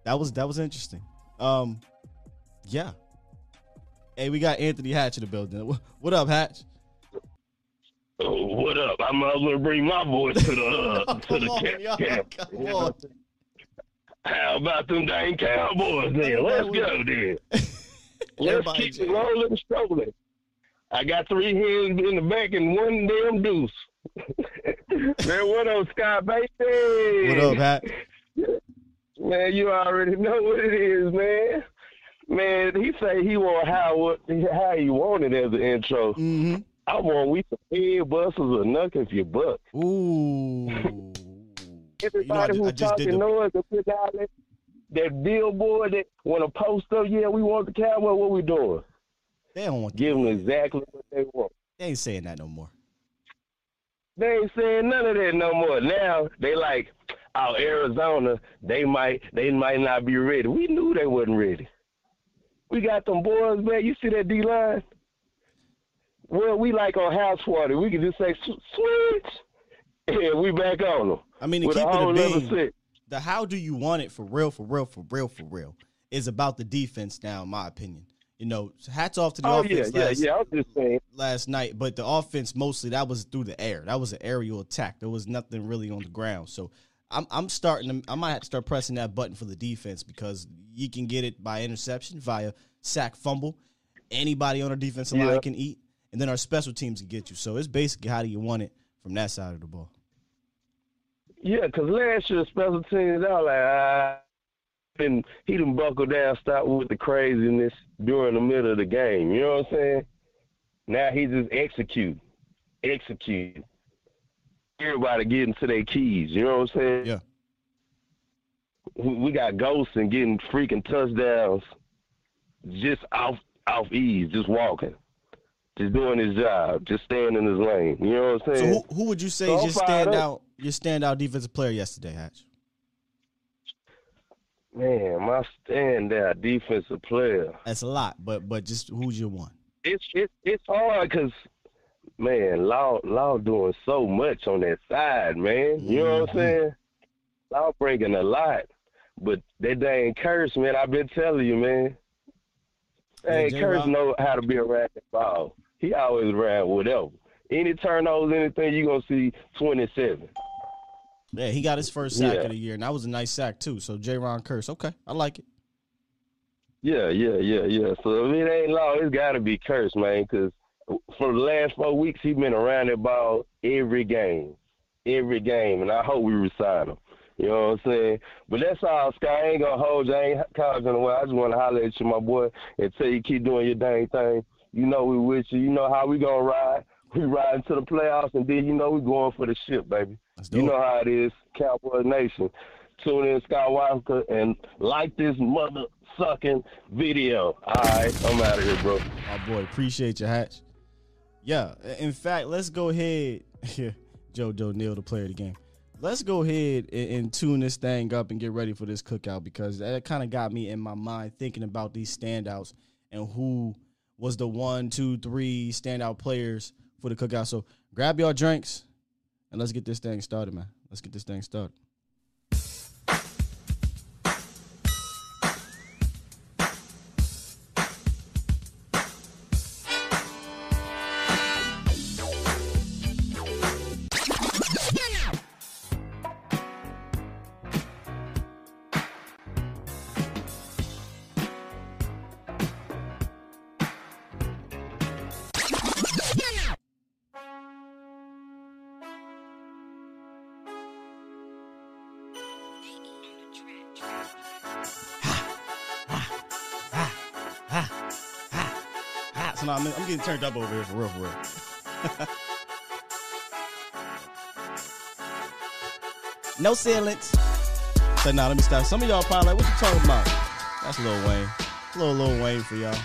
That was that was interesting. Um, yeah. Hey, we got Anthony Hatch in the building. What up, Hatch? Oh, what up? I might as well bring my voice to the uh, to the on, camp. camp. Come on. How about them dang Cowboys then? Let's go then. Let's keep it rolling and strolling. I got three hens in the back and one damn deuce. Man, what up, Sky Baby? What up, Hat? Man, you already know what it is, man. Man, he say he want how what how he want it as an intro. Mm-hmm. I want we some head busters or knuck if you buck. Ooh. Everybody ju- I who just talking the- noise and out that, that billboard that want to post up, yeah, we want the cowboy. What we doing? They don't want. Give them exactly what they want. They ain't saying that no more. They ain't saying none of that no more. Now they like, oh, Arizona, they might they might not be ready. We knew they wasn't ready. We got them boys, man. You see that D line? Well, we like on house party. We can just say "Sw- switch, and we back on them. I mean, to keep it a beam, the how do you want it for real, for real, for real, for real is about the defense now, in my opinion. You know, hats off to the Oh offense yeah, last, yeah. I'm just saying. last night, but the offense mostly that was through the air. That was an aerial attack. There was nothing really on the ground. So I'm I'm starting to I might have to start pressing that button for the defense because you can get it by interception via sack fumble. Anybody on our defensive Yeah. line can eat, and then our special teams can get you. So it's basically how do you want it from that side of the ball. Yeah, because last year special teams, I was like, ah, and he done buckled down, stop with the craziness during the middle of the game. You know what I'm saying? Now he just execute, execute. Everybody getting to their keys. You know what I'm saying? Yeah. We, we got ghosts and getting freaking touchdowns just off off ease, just walking, just doing his job, just staying in his lane. You know what I'm So saying? who, who would you say So is I'm up. standout your standout defensive player yesterday, Hatch? Man, my standout defensive player. That's a lot, but but just who's your one? It's it's it's hard because man, Law Law doing so much on that side, man. You know what I'm Mhm. saying? Law bringing a lot, but that dang Kearse, man. I've been telling you, man. Hey, Kearse know how to be around the ball. He always around whatever. Any turnovers, anything you gonna see twenty seven. Yeah, he got his first sack Yeah. of the year, and that was a nice sack too. So Jayron Kearse, okay, I like it. Yeah, yeah, yeah, yeah. So if it ain't law, it's got to be cursed, man. Because for the last four weeks, he been around that ball every game, every game, and I hope we resign him. You know what I'm saying? But that's all, Sky. I ain't gonna hold you. I ain't college in the while. I just want to holler at you, my boy, and tell you keep doing your dang thing. You know we with you. You know how we gonna ride. We ride into the playoffs, and then you know we going for the ship, baby. You know how it is, Cowboy Nation. Tune in, Skywalker, and like this mother sucking video. All right, I'm out of here, bro. My boy, appreciate your hatch. Yeah, in fact, let's go ahead. Here, Joe Joe Neal, the player of the game. Let's go ahead and, and tune this thing up and get ready for this cookout because that kind of got me in my mind thinking about these standouts and who was the one, two, three standout players for the cookout. So grab your drinks and let's get this thing started, man. Let's get this thing started. Getting turned up over here for real, for real. no silence. So now let me stop. Some of y'all probably like, what you talking about? That's Lil Wayne. A little Lil Wayne for y'all.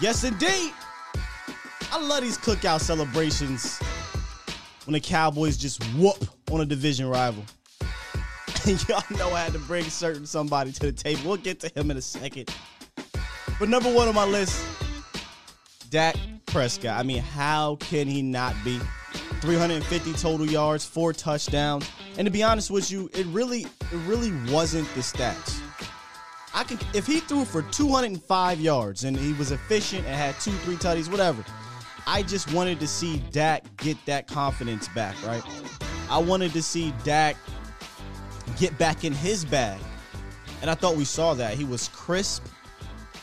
Yes, indeed. I love these cookout celebrations when the Cowboys just whoop on a division rival. Y'all know I had to bring certain somebody to the table. We'll get to him in a second. But number one on my list, Dak Prescott. I mean, how can he not be? 350 total yards, four touchdowns. And to be honest with you, it really, it really wasn't the stats. I can if he threw for 205 yards and he was efficient and had two, three tutties, whatever. I just wanted to see Dak get that confidence back, right? I wanted to see Dak get back in his bag. And I thought we saw that. He was crisp.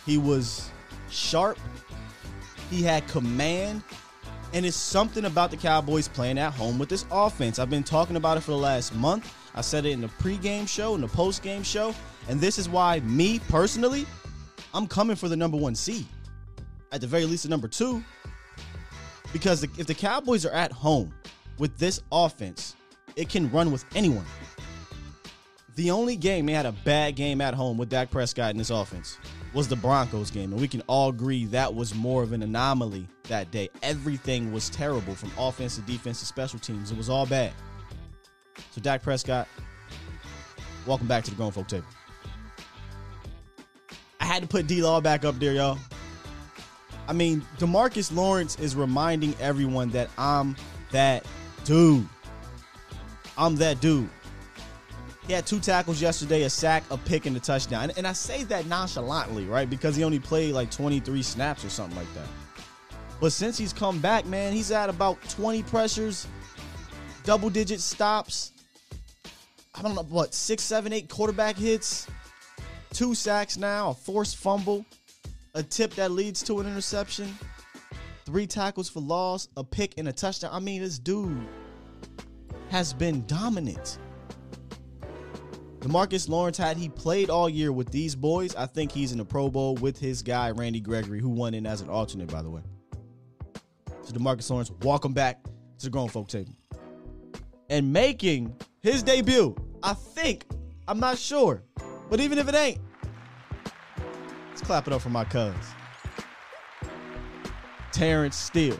He was sharp. He had command. And it's something about the Cowboys playing at home with this offense. I've been talking about it for the last month. I said it in the pregame show, in the postgame show. And this is why, me personally, I'm coming for the number one seed. At the very least, the number two. Because if the Cowboys are at home with this offense, it can run with anyone. The only game they had a bad game at home with Dak Prescott in this offense was the Broncos game. And we can all agree that was more of an anomaly that day. Everything was terrible from offense to defense to special teams. It was all bad. So, Dak Prescott, welcome back to the Grown Folk Table. I had to put D Law back up there, y'all. I mean, Demarcus Lawrence is reminding everyone that I'm that dude. I'm that dude. He had two tackles yesterday, a sack, a pick, and a touchdown. And, and, I say that nonchalantly, right? Because he only played like 23 snaps or something like that. But since he's come back, man, he's at about 20 pressures, double digit stops. I don't know, what, six, seven, eight quarterback hits, two sacks now, a forced fumble, a tip that leads to an interception, three tackles for loss, a pick, and a touchdown. I mean, this dude has been dominant. Demarcus Lawrence, had he played all year with these boys, I think he's in the Pro Bowl with his guy, Randy Gregory, who won in as an alternate, by the way. So Demarcus Lawrence, welcome back to the Grown Folk Table. And making his debut, I think, I'm not sure, but even if it ain't, let's clap it up for my cuz. Terence Steele.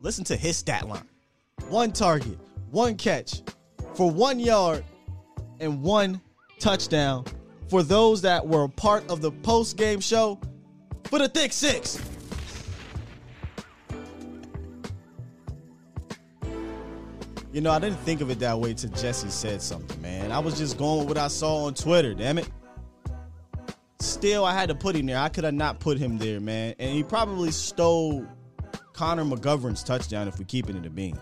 Listen to his stat line. One target, one catch for one yard and one touchdown for those that were part of the post game show for the Thick Six. You know, I didn't think of it that way till Jesse said something, man. I was just going with what I saw on Twitter, damn it. Still, I had to put him there. I could have not put him there, man. And he probably stole Connor McGovern's touchdown if we keep it in the bean.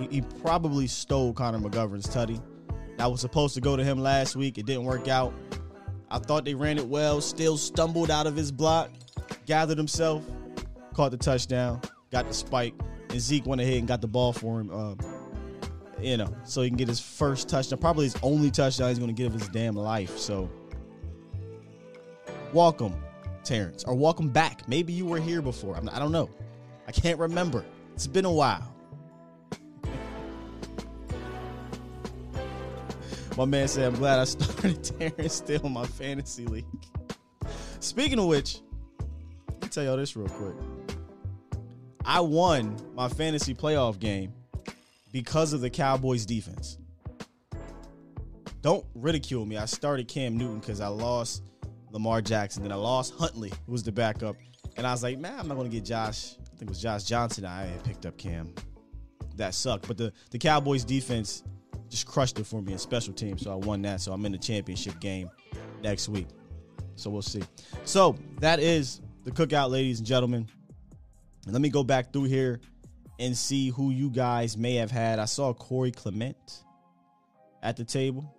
He, he probably stole Connor McGovern's tutty. That was supposed to go to him last week. It didn't work out. I thought they ran it well. Still stumbled out of his block, gathered himself, caught the touchdown, got the spike, and Zeke went ahead and got the ball for him. Um, you know, so he can get his first touchdown, probably his only touchdown he's going to give his damn life. So welcome, Terence, or welcome back. Maybe you were here before. I'm, I don't know. I can't remember. It's been a while. My man said, I'm glad I started Terence Steele in my fantasy league. Speaking of which, let me tell y'all this real quick. I won my fantasy playoff game because of the Cowboys defense. Don't ridicule me. I started Cam Newton because I lost Lamar Jackson. Then I lost Huntley, who was the backup. And I was like, man, I'm not going to get Josh. I think it was Josh Johnson. I had picked up Cam. That sucked. But the, the Cowboys defense just crushed it for me in special teams. So I won that. So I'm in the championship game next week. So we'll see. So that is the cookout, ladies and gentlemen. Let me go back through here and see who you guys may have had. I saw Corey Clement at the table.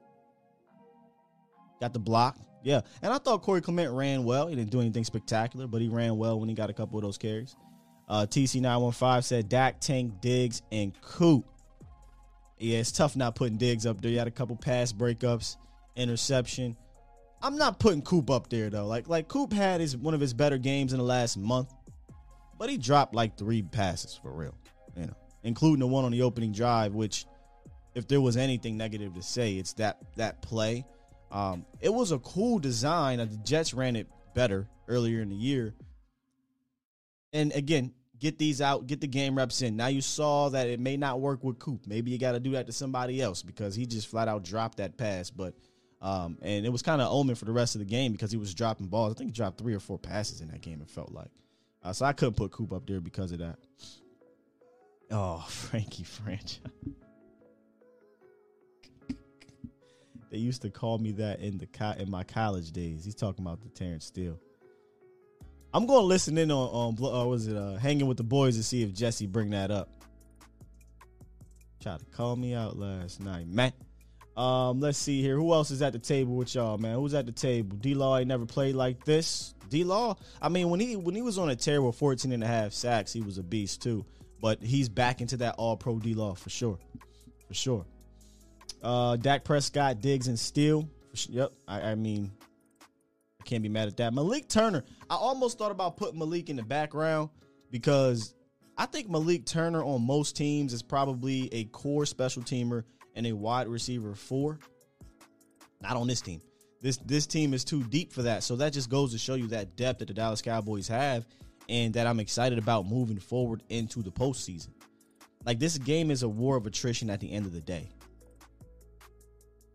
Got the block. Yeah. And I thought Corey Clement ran well. He didn't do anything spectacular, but he ran well when he got a couple of those carries. Uh, TC915 said Dak, Tank, Diggs, and Coop. Yeah, it's tough not putting Diggs up there. You had a couple pass breakups, interception. I'm not putting Coop up there though. Like like Coop had his one of his better games in the last month, but he dropped like three passes for real, you know, including the one on the opening drive. Which, if there was anything negative to say, it's that that play. Um, it was a cool design. The Jets ran it better earlier in the year, and again, get these out, get the game reps in. Now you saw that it may not work with Coop. Maybe you got to do that to somebody else because he just flat out dropped that pass. But um, and it was kind of omen for the rest of the game because he was dropping balls. I think he dropped three or four passes in that game. It felt like, uh, so I couldn't put Coop up there because of that. Oh, Frankie Franchise. they used to call me that in the co- in my college days. He's talking about the Terence Steele. I'm going to listen in on on uh, was it uh, hanging with the boys to see if Jesse bring that up. Tried to call me out last night, man. Um, let's see here. Who else is at the table with y'all, man? Who's at the table? D Law ain't never played like this. D Law, I mean, when he when he was on a tear with 14 and a half sacks, he was a beast too. But he's back into that all pro D Law for sure. For sure. Uh Dak Prescott, Diggs, and Steele. Yep. I, I mean, can't be mad at that. Malik Turner. I almost thought about putting Malik in the background because I think Malik Turner on most teams is probably a core special teamer and a wide receiver four. Not on this team. This this team is too deep for that. So that just goes to show you that depth that the Dallas Cowboys have and that I'm excited about moving forward into the postseason. Like this game is a war of attrition at the end of the day.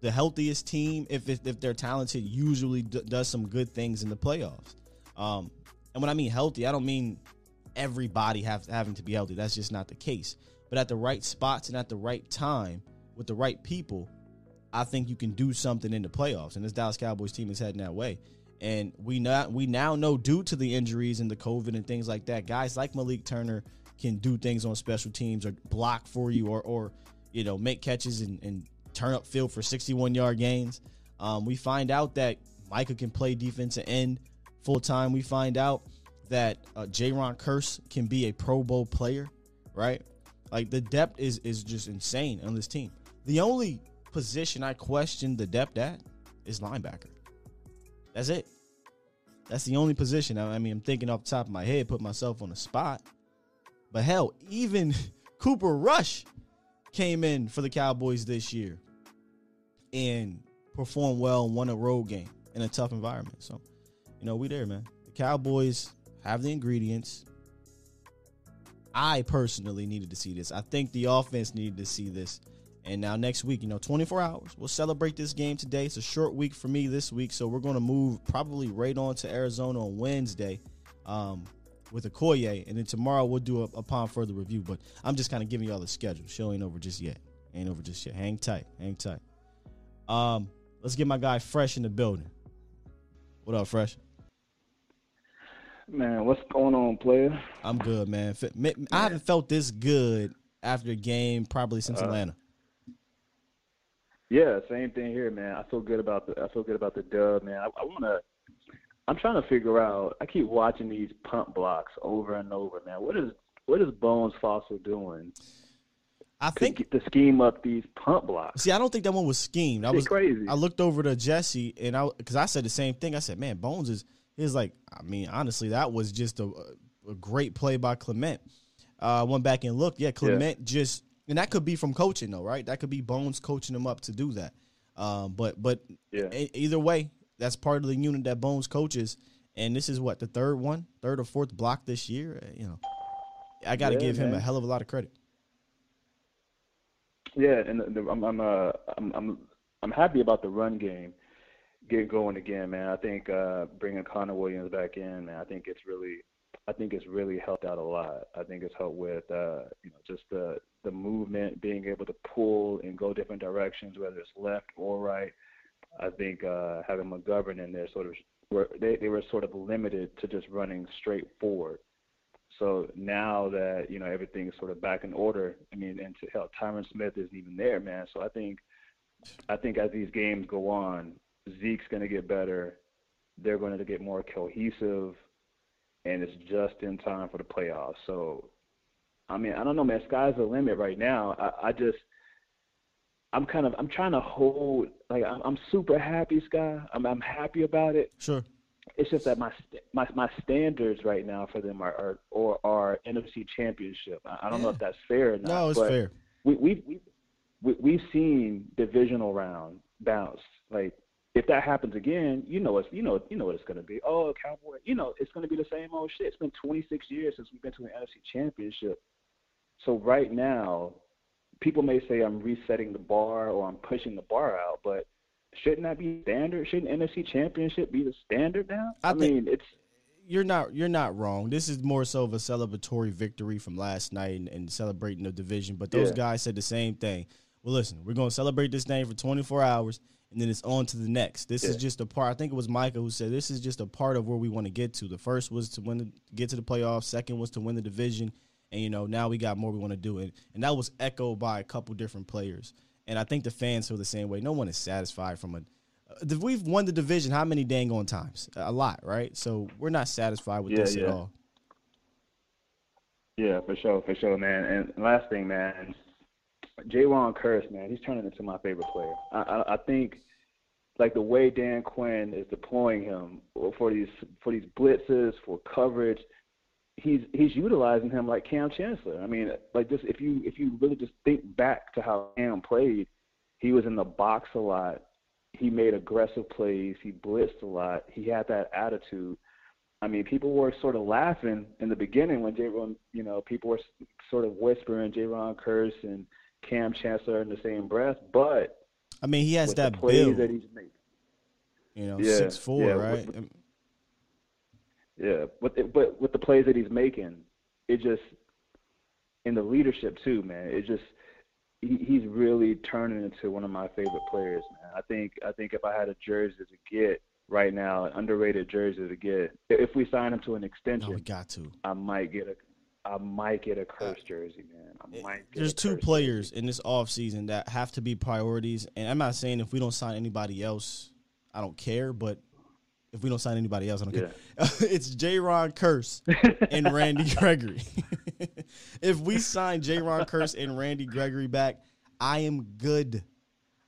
The healthiest team, if if, they're talented, usually d- does some good things in the playoffs. Um, and when I mean healthy, I don't mean everybody have having to be healthy. That's just not the case. But at the right spots and at the right time with the right people, I think you can do something in the playoffs. And this Dallas Cowboys team is heading that way. And we not we now know due to the injuries and the COVID and things like that, guys like Malik Turner can do things on special teams or block for you or or you know make catches and, and turn up field for 61 yard gains. Um, we find out that Micah can play defensive end full time. We find out that uh, Ron Kearse can be a Pro Bowl player, right? Like the depth is is just insane on this team. The only position I question the depth at is linebacker. That's it. That's the only position. I mean, I'm thinking off the top of my head, put myself on the spot. But hell, even Cooper Rush came in for the Cowboys this year and performed well and won a road game in a tough environment. So, you know, we there, man. The Cowboys have the ingredients. I personally needed to see this. I think the offense needed to see this. And now next week, you know, 24 hours. We'll celebrate this game today. It's a short week for me this week, so we're going to move probably right on to Arizona on Wednesday um, with a Okoye, and then tomorrow we'll do a upon further review. But I'm just kind of giving y'all the schedule. Show ain't over just yet. Ain't over just yet. Hang tight. Hang tight. Um, let's get my guy Fresh in the building. What up, Fresh? Man, what's going on, player? I'm good, man. I haven't felt this good after a game probably since Uh, Atlanta. Yeah, same thing here, man. I feel good about the I feel good about the dub, man. I, I want to. I'm trying to figure out. I keep watching these punt blocks over and over, man. What is what is Bones Fassel doing? I think to, scheme up these punt blocks. See, I don't think that one was schemed. I Shit was crazy. I looked over to Jesse and I because I said the same thing. I said, "Man, Bones is He's like, I mean, honestly, that was just a, a great play by Clement. Uh, went back and looked. Yeah, Clement just, and that could be from coaching though, right? That could be Bones coaching him up to do that. Um, but but Yeah. either way, that's part of the unit that Bones coaches. And this is what the third one, third or fourth block this year. Uh, You know, I got to Yeah, give him man. a hell of a lot of credit. Yeah, and the, the, I'm I'm, uh, I'm I'm I'm happy about the run game get going again, man. I think uh, bringing Connor Williams back in, man, I think it's really I think it's really helped out a lot. I think it's helped with uh, you know just the the movement, being able to pull and go different directions, whether it's left or right. I think uh, having McGovern in there sort of were they they were sort of limited to just running straight forward. So now that you know everything's sort of back in order, I mean, and to hell, Tyron Smith isn't even there, man. So I think, I think as these games go on, Zeke's going to get better. They're going to get more cohesive, and it's just in time for the playoffs. So, I mean, I don't know, man. Sky's the limit right now. I, I just, I'm kind of, I'm trying to hold. Like, I'm, I'm super happy, Sky. I'm, I'm happy about it. Sure. It's just that my my my standards right now for them are are or are NFC Championship. I, I don't know if that's fair or not. No, it's but fair. We we we we we've seen divisional round bounce. Like if that happens again, you know it's you know you know what it's going to be. Oh, Cowboy, you know it's going to be the same old shit. It's been 26 years since we've been to an NFC Championship. So right now, people may say I'm resetting the bar or I'm pushing the bar out, but shouldn't that be standard? Shouldn't NFC Championship be the standard now? I think- mean, it's you're not you're not wrong. This is more so of a celebratory victory from last night and, and celebrating the division. But those Yeah. guys said the same thing. Well, listen, we're gonna celebrate this thing for 24 hours, and then it's on to the next. This is just a part. I think it was Micah who said this is just a part of where we want to get to. The first was to win, the, get to the playoffs. Second was to win the division, and you know now we got more we want to do. it and that was echoed by a couple different players. And I think the fans feel the same way. No one is satisfied from a uh, we've won the division how many dang on times? A lot, right? So we're not satisfied with Yeah, this at all. Yeah, for sure, for sure, man. And last thing, man, Jayron Kearse, man, he's turning into my favorite player. I, I, I think, like the way Dan Quinn is deploying him for these for these blitzes, for coverage, he's he's utilizing him like Kam Chancellor. I mean, like just if you if you really just think back to how Kam played, he was in the box a lot. He made aggressive plays. He blitzed a lot. He had that attitude. I mean, people were sort of laughing in the beginning when J. Ron, you know, people were sort of whispering Jayron Kearse and Kam Chancellor in the same breath. But I mean, he has that build. that he's making, You know, Yeah, six four, yeah, right? with- yeah, but but with the plays that he's making, it just in the leadership too, man. It just he, he's really turning into one of my favorite players, man. I think I think if I had a jersey to get right now, an underrated jersey to get, if we sign him to an extension, no, we got to. I might get a I might get a uh, Kearse jersey, man. I might. Get There's a two Curse players in this offseason that have to be priorities, and I'm not saying if we don't sign anybody else, I don't care. But if we don't sign anybody else, I don't care. it's Jayron Kearse and Randy Gregory. if we sign Jayron Kearse and Randy Gregory back, I am good.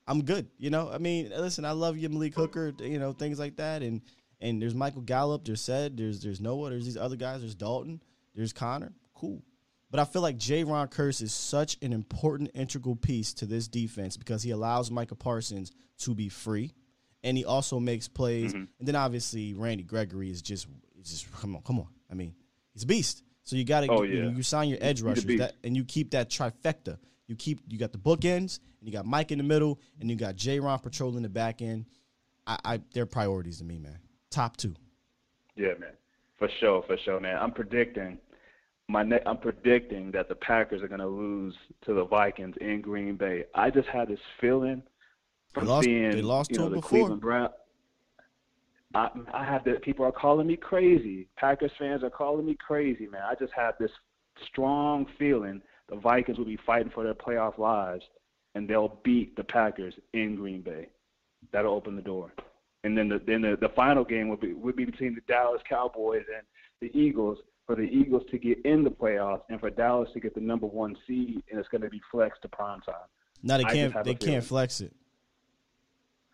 I'm good. You know, I mean, listen, I love you, Malik Hooker. You know, things like that, and and there's Michael Gallup. There's said. There's there's Noah. There's these other guys. There's Dalton. There's Connor. Cool. But I feel like Jayron Kearse is such an important integral piece to this defense because he allows Micah Parsons to be free, and he also makes plays. Mhm. And then obviously Randy Gregory is just is just come on, come on. I mean, he's a beast. So you got to Oh, you, know, yeah. you sign your edge rushers that, and you keep that trifecta. You keep you got the bookends, and you got Mike in the middle, and you got Jayron patrolling the back end. I, I they're priorities to me, man. Top two. Yeah, man. For sure, for sure, man. I'm predicting my ne- I'm predicting that the Packers are going to lose to the Vikings in Green Bay. I just had this feeling They lost- seeing they lost you to know, them the before. Cleveland Brown. I, I have that. People are calling me crazy. Packers fans are calling me crazy, man. I just have this strong feeling the Vikings will be fighting for their playoff lives, and they'll beat the Packers in Green Bay. That'll open the door. And then the then the, the final game would be would be between the Dallas Cowboys and the Eagles for the Eagles to get in the playoffs and for Dallas to get the number one seed, and it's going to be flexed to prime time. Now they can't they can't flex it.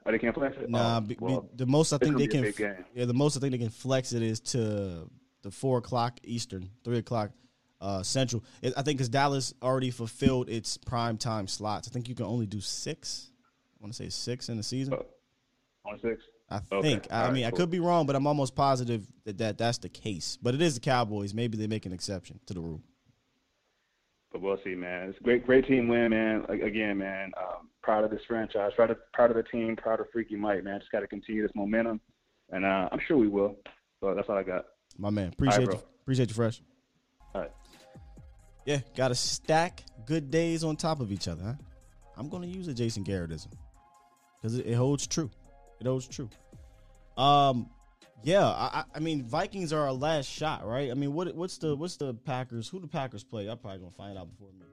Oh, they can't flex it. Nah, oh, be, well, the most I think they can. Yeah, the most I think they can flex it is to the four o'clock Eastern, three o'clock uh, Central. It, I think because Dallas already fulfilled its prime time slots. I think you can only do six. I want to say six in the season. On six. I Okay, think. I all right, mean, I cool. could be wrong, but I'm almost positive that, that that's the case. But it is the Cowboys. Maybe they make an exception to the rule. But we'll see, man. It's a great, great team win, man. Again, man. Um, proud of this franchise. Proud of, proud of the team. Proud of Freaky Mike, man. Just got to continue this momentum, and uh, I'm sure we will. So that's all I got. My man, appreciate bro. you. Appreciate you, fresh. All right. Yeah, got to stack good days on top of each other. Huh? I'm going to use a Jason Garrettism because it, it holds true. It holds true. Um, yeah, I, I- I mean Vikings are our last shot, right? I mean, what what's the what's the Packers? Who the Packers play? I'm probably gonna find out before me.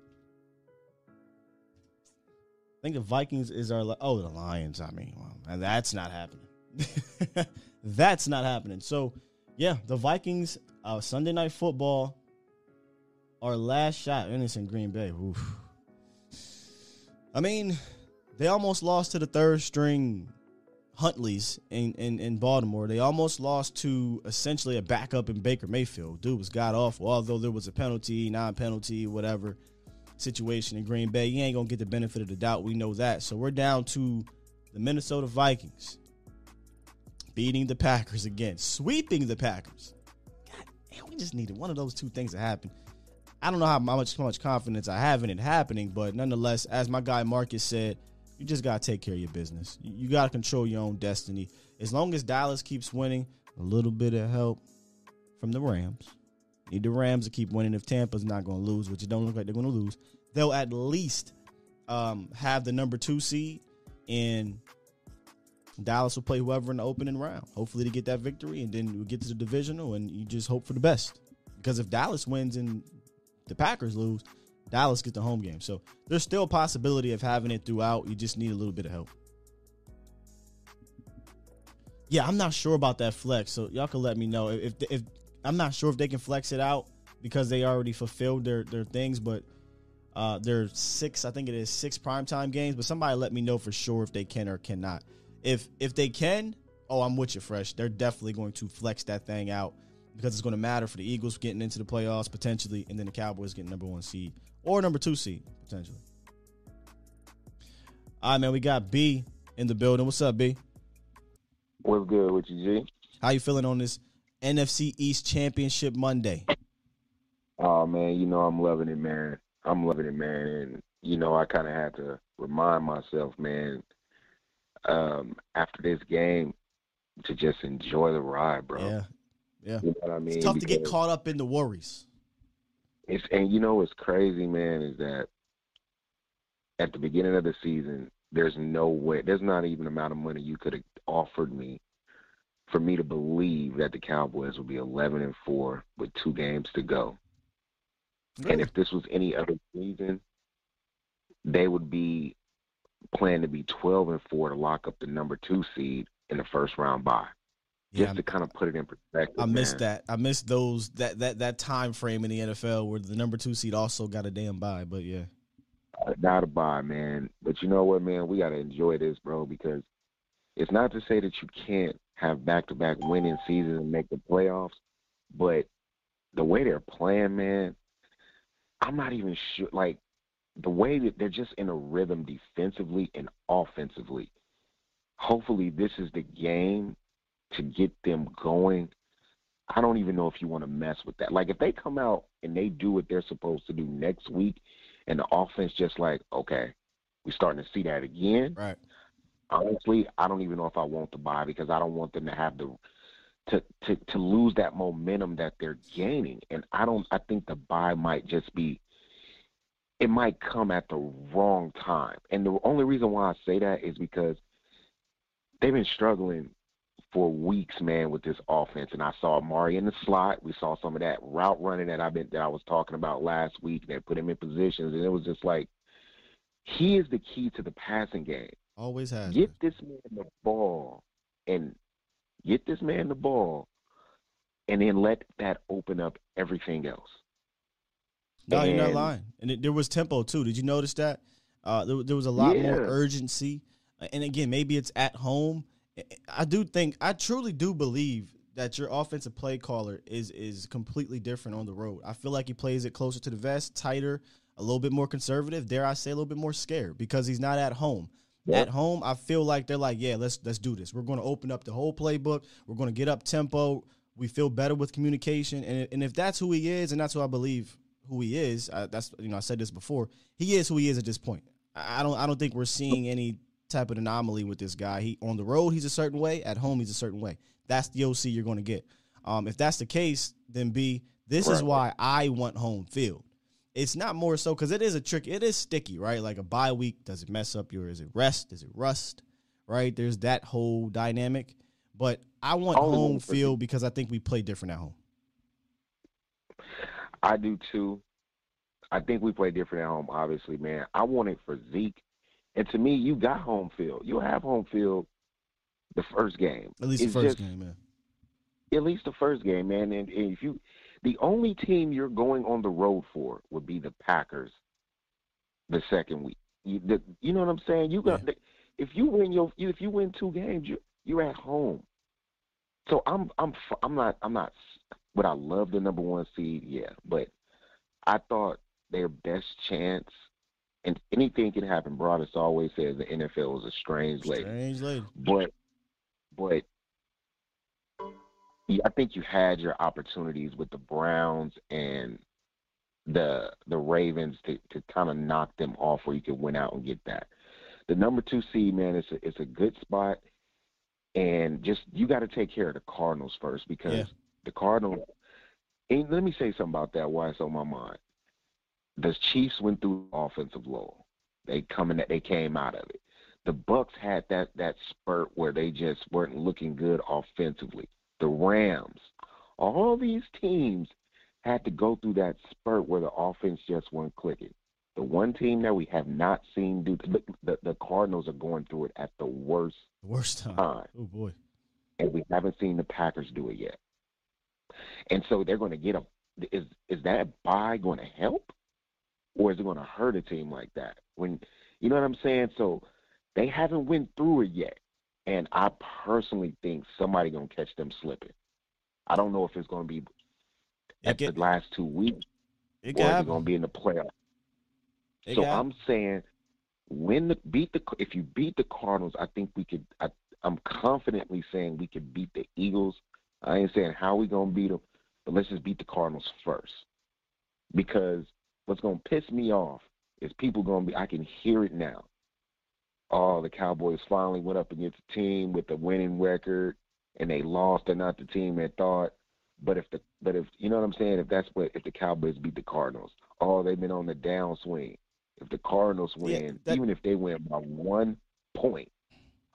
I think the Vikings is our oh the Lions. I mean, well, and that's not happening. that's not happening. So yeah, the Vikings uh, Sunday night football. Our last shot, and it's in Green Bay. Oof. I mean, they almost lost to the third string Huntleys in, in, in Baltimore. They almost lost to essentially a backup in Baker Mayfield. Dude was god awful. Although there was a penalty, non penalty, whatever situation in Green Bay, you ain't gonna get the benefit of the doubt. We know that. So we're down to the Minnesota Vikings beating the Packers again, sweeping the Packers. God we just needed one of those two things to happen. I don't know how, how much how much confidence I have in it happening, but nonetheless, as my guy Marcus said, you just gotta take care of your business. You, you gotta control your own destiny. As long as Dallas keeps winning, a little bit of help from the Rams. Need the Rams to keep winning. If Tampa's not gonna lose, which it don't look like they're gonna lose, they'll at least um, have the number two seed, and Dallas will play whoever in the opening round. Hopefully to get that victory, and then we get to the divisional, and you just hope for the best. Because if Dallas wins and the Packers lose, Dallas gets the home game. So there's still a possibility of having it throughout. You just need a little bit of help. Yeah, I'm not sure about that flex, so y'all can let me know if if I'm not sure if they can flex it out because they already fulfilled their their things, but uh there's six, I think it is six primetime games, but somebody let me know for sure if they can or cannot. If if they can, oh, I'm with you, fresh. They're definitely going to flex that thing out because it's going to matter for the Eagles getting into the playoffs potentially, and then the Cowboys getting number one seed or number two seed potentially. All right, man, we got B in the building. What's up, B? What's good with you, G? How you feeling on this NFC East Championship Monday? Oh man, you know I'm loving it, man. I'm loving it, man. And you know I kind of had to remind myself, man, um, after this game, to just enjoy the ride, bro. Yeah, yeah. You know what I mean? It's tough to get caught up in the worries. It's and you know what's crazy, man, is that at the beginning of the season, there's no way, there's not even amount of money you could have offered me for me to believe that the Cowboys will be 11 and four with two games to go. And if this was any other season, they would be planning to be 12 and four to lock up the number two seed in the first round bye. Yeah, Just to kind of put it in perspective. I missed man. that. I missed those that that that time frame in the NFL where the number two seed also got a damn bye. But yeah, Uh, Not a bye, man. But you know what, man? We got to enjoy this, bro, because it's not to say that you can't have back to back winning seasons and make the playoffs, but the way they're playing, man, I'm not even sure. Like, the way that they're just in a rhythm defensively and offensively. Hopefully, this is the game to get them going. I don't even know if you want to mess with that. Like, if they come out and they do what they're supposed to do next week, and the offense just like, okay, we're starting to see that again. Right. Honestly, I don't even know if I want to buy because I don't want them to have the to to to lose that momentum that they're gaining. And I don't. I think the bye might just be. It might come at the wrong time. And the only reason why I say that is because they've been struggling for weeks, man, with this offense. And I saw Amari in the slot. We saw some of that route running that I've been that I was talking about last week. That put him in positions, and it was just like he is the key to the passing game. Always has. Get this man the ball and get this man the ball, and then let that open up everything else. No, you're not lying. And it, there was tempo too. Did you notice that? Uh, there, there was a lot more urgency. And again, maybe it's at home. I do think I truly do believe that your offensive play caller is is completely different on the road. I feel like he plays it closer to the vest, tighter, a little bit more conservative. Dare I say, a little bit more scared because he's not at home. At home, I feel like they're like, yeah, let's let's do this. We're going to open up the whole playbook. We're going to get up tempo. We feel better with communication, and and if that's who he is, and that's who I believe who he is, I, that's you know I said this before. He is who he is at this point. I don't I don't think we're seeing any type of anomaly with this guy. He on the road he's a certain way. At home he's a certain way. That's the OC you're going to get. Um, if that's the case, then B, this is why I want home field. It's not more so because it is a trick. It is sticky, right? Like a bye week, does it mess up your? Is it rest? Is it rust? Right? There's that whole dynamic. But I want home field because I think we play different at home. I do too. I think we play different at home, obviously, man. I want it for Zeke. And to me, you got home field. You have home field the first game. At least the first just- game, man. At least the first game, man. And, and if you, the only team you're going on the road for would be the Packers. The second week, you, the, you know what I'm saying? You got if you win your if you win two games, you you're at home. So I'm I'm I'm not I'm not. Would I love the number one seed? Yeah, but I thought their best chance, and anything can happen. Broadus always says the NFL is a strange lady. Strange lady. But but yeah, I think you had your opportunities with the Browns and the the Ravens to, to kind of knock them off where you could win out and get that. The number two seed, man, it's a, it's a good spot, and just you got to take care of the Cardinals first because Yeah. the Cardinals. And let me say something about that. Why it's on my mind. The Chiefs went through offensive low. They coming they came out of it. The Bucks had that that spurt where they just weren't looking good offensively. The Rams, all these teams had to go through that spurt where the offense just weren't clicking. The one team that we have not seen do the, the, the Cardinals are going through it at the worst Worst time. time Oh boy. and we haven't seen the Packers do it yet. And so they're going to get a. Is is that bye going to help, or is it going to hurt a team like that? When you know what I'm saying. So they haven't went through it yet, and I personally think somebody going to catch them slipping. I don't know if it's going to be at the last two weeks, or can is it happen. going to be in the playoffs. So. I'm saying, win the beat the if you beat the Cardinals, I think we could. I, I'm confidently saying we could beat the Eagles. I ain't saying how we gonna beat them, but let's just beat the Cardinals first. Because what's gonna piss me off is people gonna be. I can hear it now. Oh, the Cowboys finally went up against a team with a winning record, and they lost. They're not the team they thought. But if the but if you know what I'm saying, if that's what if the Cowboys beat the Cardinals, oh, they've been on the downswing. If the Cardinals win, even if they win by one point,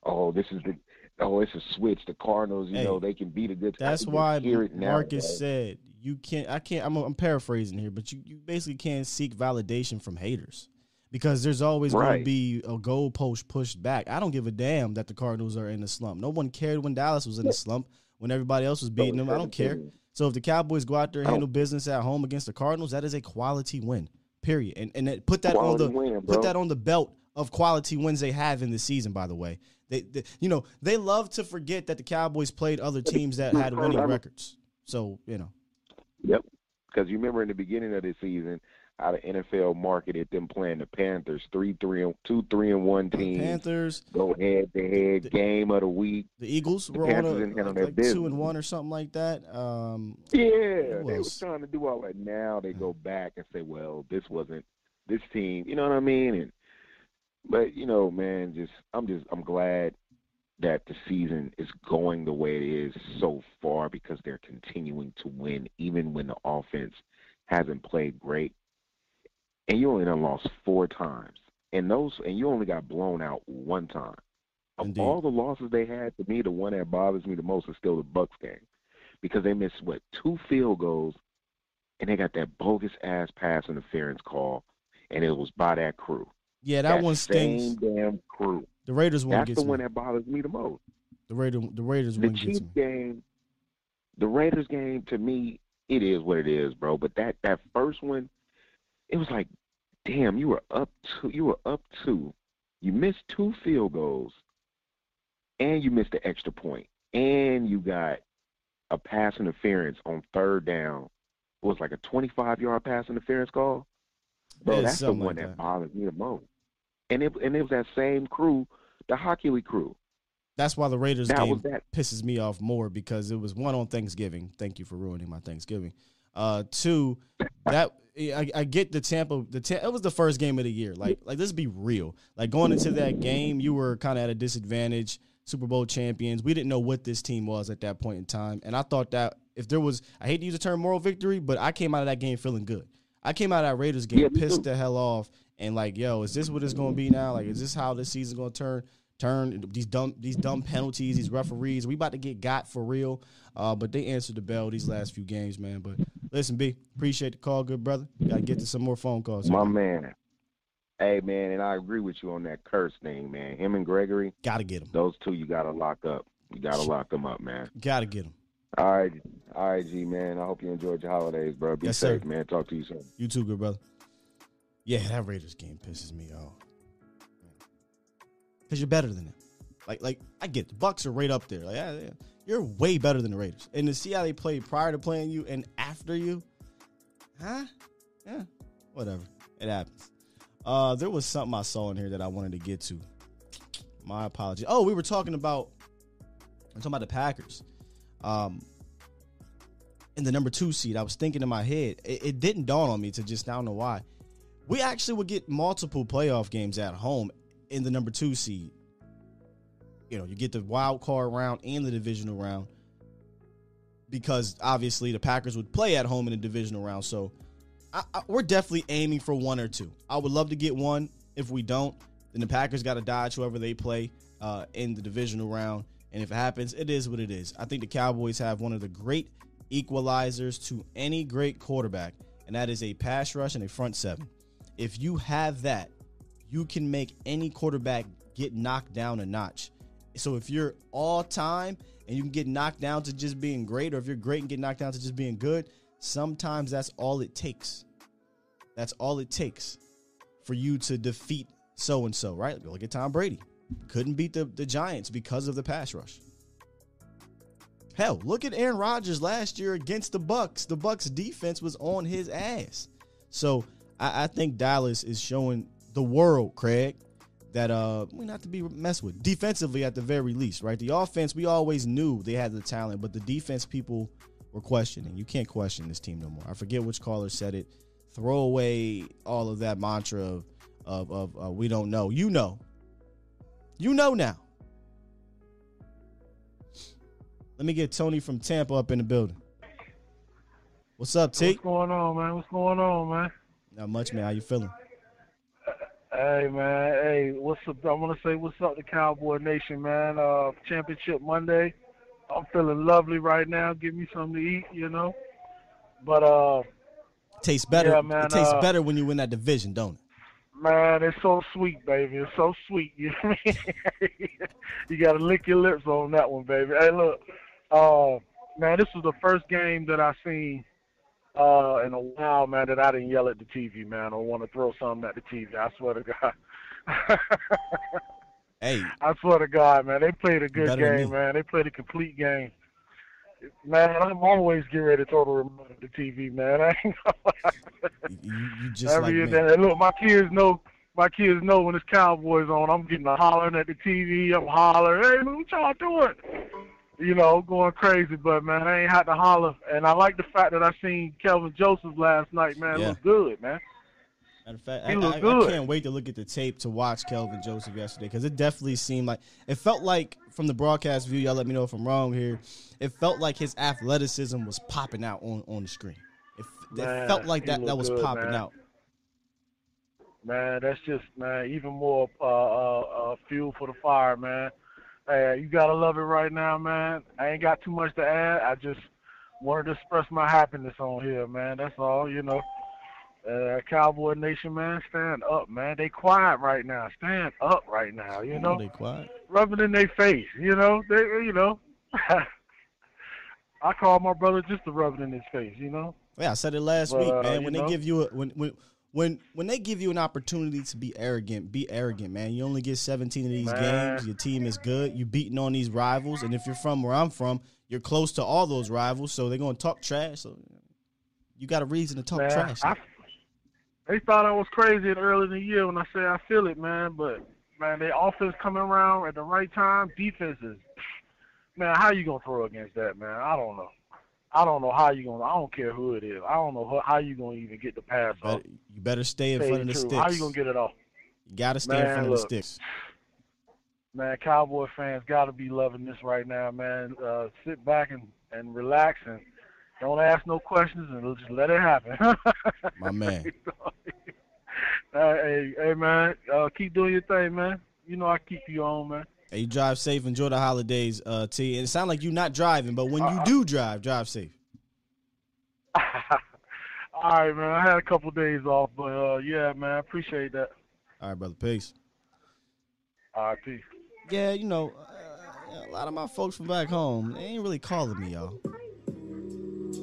oh, this is the oh, it's a switch. The Cardinals, you Hey, know, they can beat a good. That's why it now, Marcus said you can't. I can't. I'm, I'm paraphrasing here, but you, you basically can't seek validation from haters because there's always going to be a goalpost pushed back. I don't give a damn that the Cardinals are in a slump. No one cared when Dallas was in a slump when everybody else was beating them. I don't care. So if the Cowboys go out there and handle business at home against the Cardinals, that is a quality win. Period. And and that, put that Quality on the win, put that on the belt of quality wins they have in the season. By the way, they, they you know they love to forget that the Cowboys played other teams that had winning records. So you know. Yep. Because you remember in the beginning of the season, how the NFL marketed them playing the Panthers, three, three, and two, three, and one team. Panthers go head to head game of the week. The Eagles The were on Panthers a, like, like two and one or something like that. Um, Yeah, they was trying to do all that. Now they go back and say, "Well, this wasn't this team." You know what I mean? And but you know, man, just I'm just I'm glad that the season is going the way it is so far because they're continuing to win, even when the offense hasn't played great. And you only done lost four times, and those and you only got blown out one time. Of all the losses they had, to me, the one that bothers me the most is still the Bucks game because they missed what two field goals, and they got that bogus ass pass interference call, and it was by that crew. Yeah, that one same stings. damn crew. The Raiders one That's the one that bothers me the most. The Raider, the Raiders The one gets Chiefs me. game, the Raiders game, to me, it is what it is, bro. But that that first one, it was like, damn, you were up two, you were up two, You missed two field goals, and you missed the extra point, and you got a pass interference on third down. It was like a 25 yard pass interference call. Bro, Yeah, that's the one like that that. bothers me the most. And it and it was that same crew, the Hockey League crew. That's why the Raiders That game that. pisses me off more because it was one on Thanksgiving. Thank you for ruining my Thanksgiving. Uh, two, that I, I get the Tampa. The Ta- it was the first game of the year. Like like let's be real. Like going into that game, you were kind of at a disadvantage. Super Bowl champions. We didn't know what this team was at that point in time, and I thought that if there was, I hate to use the term moral victory, but I came out of that game feeling good. I came out of that Raiders game Yeah, pissed the hell off and like, yo, is this what it's gonna be now? Like, is this how this season's gonna turn? Turn these dumb these dumb penalties, these referees. We about to get got for real. Uh, but they answered the bell these last few games, man. But listen, B, appreciate the call, good brother. Gotta get to some more phone calls. My man. Hey man, and I agree with you on that Kearse thing, man. Him and Gregory, gotta get them. Those two, you gotta lock up. You gotta lock them up, man. Gotta get them. All right, all right, G man. I hope you enjoyed your holidays, bro. Be Yes, safe, sir. man. Talk to you soon. You too, good brother. Yeah, that Raiders game pisses me off. Cause you're better than them. Like, like I get it. the Bucks are right up there. Like, yeah, yeah, you're way better than the Raiders. And to see how they played prior to playing you and after you, huh? Yeah, whatever. It happens. Uh, there was something I saw in here that I wanted to get to. My apology. Oh, we were talking about. I'm talking about the Packers. Um, in the number two seed, I was thinking in my head, it, it didn't dawn on me to just I don't know why. We actually would get multiple playoff games at home in the number two seed. You know, you get the wild card round and the divisional round because obviously the Packers would play at home in the divisional round. So I, I, we're definitely aiming for one or two. I would love to get one. If we don't, then the Packers got to dodge whoever they play uh, in the divisional round. And if it happens, it is what it is. I think the Cowboys have one of the great equalizers to any great quarterback, and that is a pass rush and a front seven. If you have that, you can make any quarterback get knocked down a notch. So if you're all time and you can get knocked down to just being great, or if you're great and get knocked down to just being good, sometimes that's all it takes. That's all it takes for you to defeat so and so, right? Look at Tom Brady. Couldn't beat the, the Giants because of the pass rush. Hell, look at Aaron Rodgers last year against the Bucks. The Bucks defense was on his ass. So I, I think Dallas is showing the world, Craig, that uh we not to be messed with. Defensively at the very least, right? The offense, we always knew they had the talent, but the defense people were questioning. You can't question this team no more. I forget which caller said it. Throw away all of that mantra of of, of uh, we don't know. You know. You know now. Let me get Tony from Tampa up in the building. What's up, T? What's going on, man? What's going on, man? Not much, man. How you feeling? Hey, man. Hey, what's up? I want to say what's up to Cowboy Nation, man. Uh, Championship Monday. I'm feeling lovely right now. Give me something to eat, you know. But uh, Tastes better. Yeah, man, it tastes uh, better when you win that division, don't it? man, it's so sweet, baby. It's so sweet. You know I mean? you got to lick your lips on that one, baby. Hey, look, uh, man, this was the first game that I seen uh, in a while, man, that I didn't yell at the TV, man, or want to throw something at the TV. I swear to God. Hey, I swear to God, man, they played a good game, man. They played a complete game. Man, I'm always getting ready to throw the remote at the TV, man. I ain't gonna You, you just Every like year me. that- look, my kids know. My kids know when it's Cowboys on. I'm getting a hollering at the TV. I'm hollering, "Hey, what y'all doing?" You know, going crazy. But man, I ain't had to holler. And I like the fact that I seen Kelvin Joseph last night. Man, Yeah. look good, man. Matter of fact, I, I- I can't wait to look at the tape to watch Kelvin Joseph yesterday because it definitely seemed like it felt like from the broadcast view. Y'all let me know if I'm wrong here. It felt like his athleticism was popping out on, on the screen. It, f- it felt like that that was good, popping man. out. Man, that's just man, even more uh, uh, uh, fuel for the fire, man. Hey, you gotta love it right now, man. I ain't got too much to add. I just wanted to express my happiness on here, man. That's all, you know. Uh, Cowboy Nation, man, stand up, man. They quiet right now. Stand up right now, you know. they quiet. Rub it in their face, you know. They, you know. I call my brother just to rub it in his face, you know. Yeah, I said it last But, week, uh, man. you When know? they give you a when when when when they give you an opportunity to be arrogant, be arrogant, man. You only get 17 of these Man. games. Your team is good. You're beating on these rivals, and if you're from where I'm from, you're close to all those rivals, so they're gonna talk trash. So you got a reason to talk man, trash. I, they thought I was crazy early in the year when I said I feel it, man. But man, their offense coming around at the right time. Defense is, man. How you gonna throw against that, man? I don't know. I don't know how you gonna. I don't care who it is. I don't know how, how you gonna even get the pass off. Better- you better stay in front of the truth. sticks. How you gonna get it off? You gotta stay in Man, front of look. the sticks. Man, Cowboy fans got to be loving this right now, man. Uh, sit back and, and relax and don't ask no questions and just let it happen. My man. Hey, hey, man, uh, keep doing your thing, man. You know I keep you on, man. Hey, you drive safe. Enjoy the holidays, uh, T. And it sounds like you're not driving, but when you do drive, drive safe. All right, man. I had a couple days off, but uh, yeah, man, I appreciate that. All right, brother. Peace. All right, peace. Yeah, you know, uh, a lot of my folks from back home, they ain't really calling me, y'all.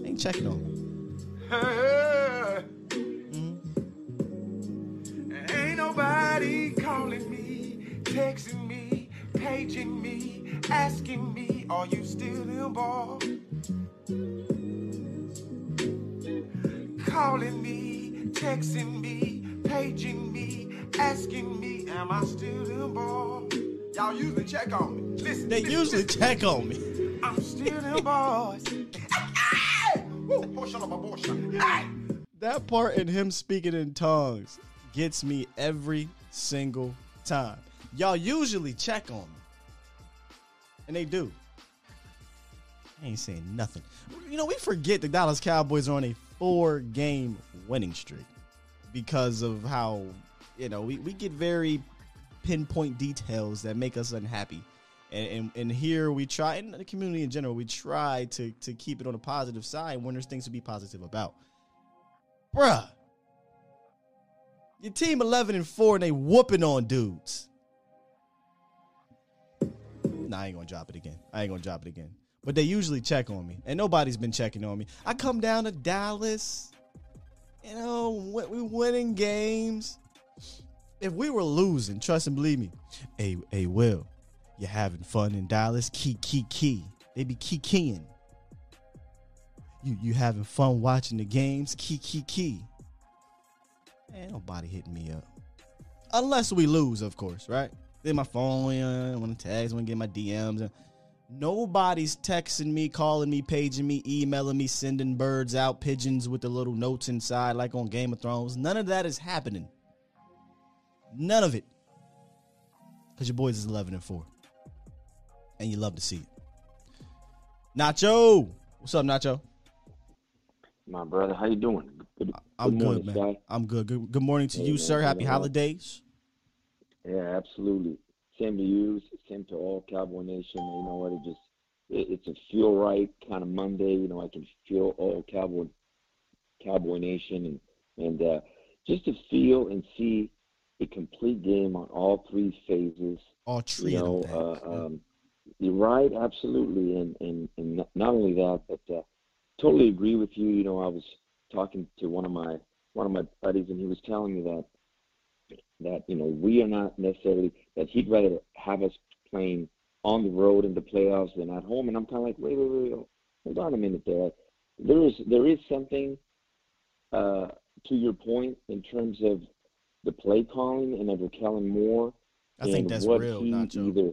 They ain't checking on me. Ain't nobody calling me, texting me, paging me, asking me, are you still involved? Calling me, texting me, paging me, asking me, am I still involved? Y'all usually check on me. Listen, They listen, usually listen. check on me. I'm still involved. Woo, portion of my portion. Hey! That part in him speaking in tongues gets me every single time. Y'all usually check on me. And they do. I ain't saying nothing. You know, we forget the Dallas Cowboys are on a four game winning streak because of how, you know, we, we get very pinpoint details that make us unhappy. And, and, and here we try, and the community in general, we try to, to keep it on a positive side when there's things to be positive about. Bruh. Your team 11 and 4 and they whooping on dudes. I ain't gonna drop it again. I ain't gonna drop it again. But they usually check on me, and nobody's been checking on me. I come down to Dallas, you know, we winning games. If we were losing, trust and believe me, hey, hey, Will, you having fun in Dallas? Key, key, key. They be key keying. You you having fun watching the games? Key, key, key. Ain't nobody hitting me up. Unless we lose, of course, right? Then my phone, uh, want to tags, want to get my DMs. uh, Nobody's texting me, calling me, paging me, emailing me, sending birds out, pigeons with the little notes inside, like on Game of Thrones. None of that is happening. None of it. Because your boys is 11 and 4. And you love to see it. Nacho! What's up, Nacho? My brother, how you doing? Good, I'm good morning, good, man. Sky. I'm good. good. Good morning to Hey, you, man, sir. Happy holidays. Yeah, absolutely. Same to you. Same to all Cowboy Nation. You know what? It just it, it's a feel right kind of Monday. You know, I can feel all Cowboy Cowboy Nation and and uh, just to feel and see a complete game on all three phases. All three you of know, them. uh, um, you're right, absolutely, and and and not- not only that, but uh, totally agree with you. You know, I was talking to one of my one of my buddies, and he was telling me that that you know we are not necessarily that he'd rather have us playing on the road in the playoffs than at home. And I'm kind of like, wait, wait, wait, wait, hold on a minute there. There is there is something uh, to your point in terms of the play calling and of Kellen Moore. I think that's what real, he Nacho. Either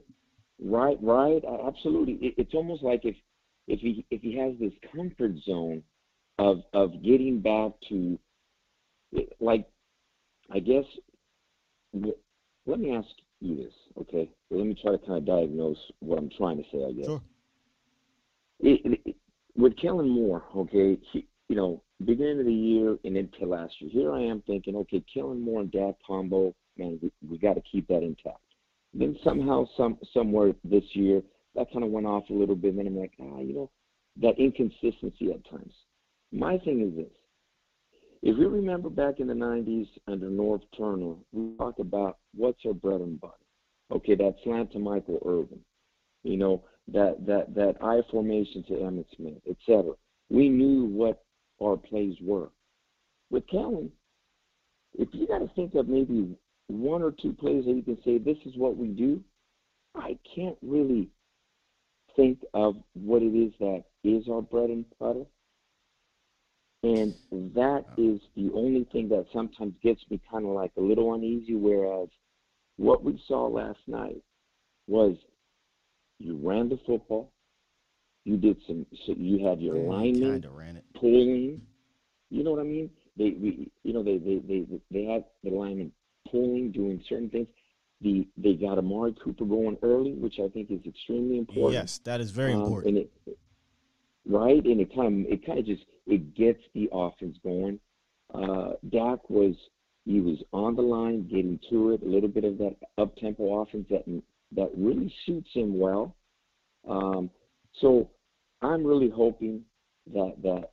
right, right, absolutely. It, it's almost like if if he if he has this comfort zone of of getting back to like I guess let me ask you this, okay? Let me try to kind of diagnose what I'm trying to say, I guess. Sure. It, it, it- with Kellen Moore, okay, he, you know, beginning of the year and into last year, here I am thinking, okay, Kellen Moore and Dak combo, man, we, we got to keep that intact. Then somehow, some somewhere this year, that kind of went off a little bit. And then I'm like, ah, you know, that inconsistency at times. My thing is this: if you remember back in the '90s under Norv Turner, we talked about what's our bread and butter. Okay, that slant to Michael Irvin, you know, that that that I formation to Emmitt Smith, etc. We knew what our plays were. With Kellen, if you got to think of maybe one or two plays that you can say this is what we do, I can't really think of what it is that is our bread and butter. And that is the only thing that sometimes gets me kind of like a little uneasy. Whereas what we saw last night was you ran the football, you did some, so you had your linemen pulling. You know what I mean? They, we, you know, they, they, they, they had the linemen pulling, doing certain things. The they got Amari Cooper going early, which I think is extremely important. Yes, that is very Um, important. And it, right, and it kind of it kind of just it gets the offense going. Uh, Dak was he was on the line, getting to it, a little bit of that up tempo offense that that really suits him well. Um, so I'm really hoping that that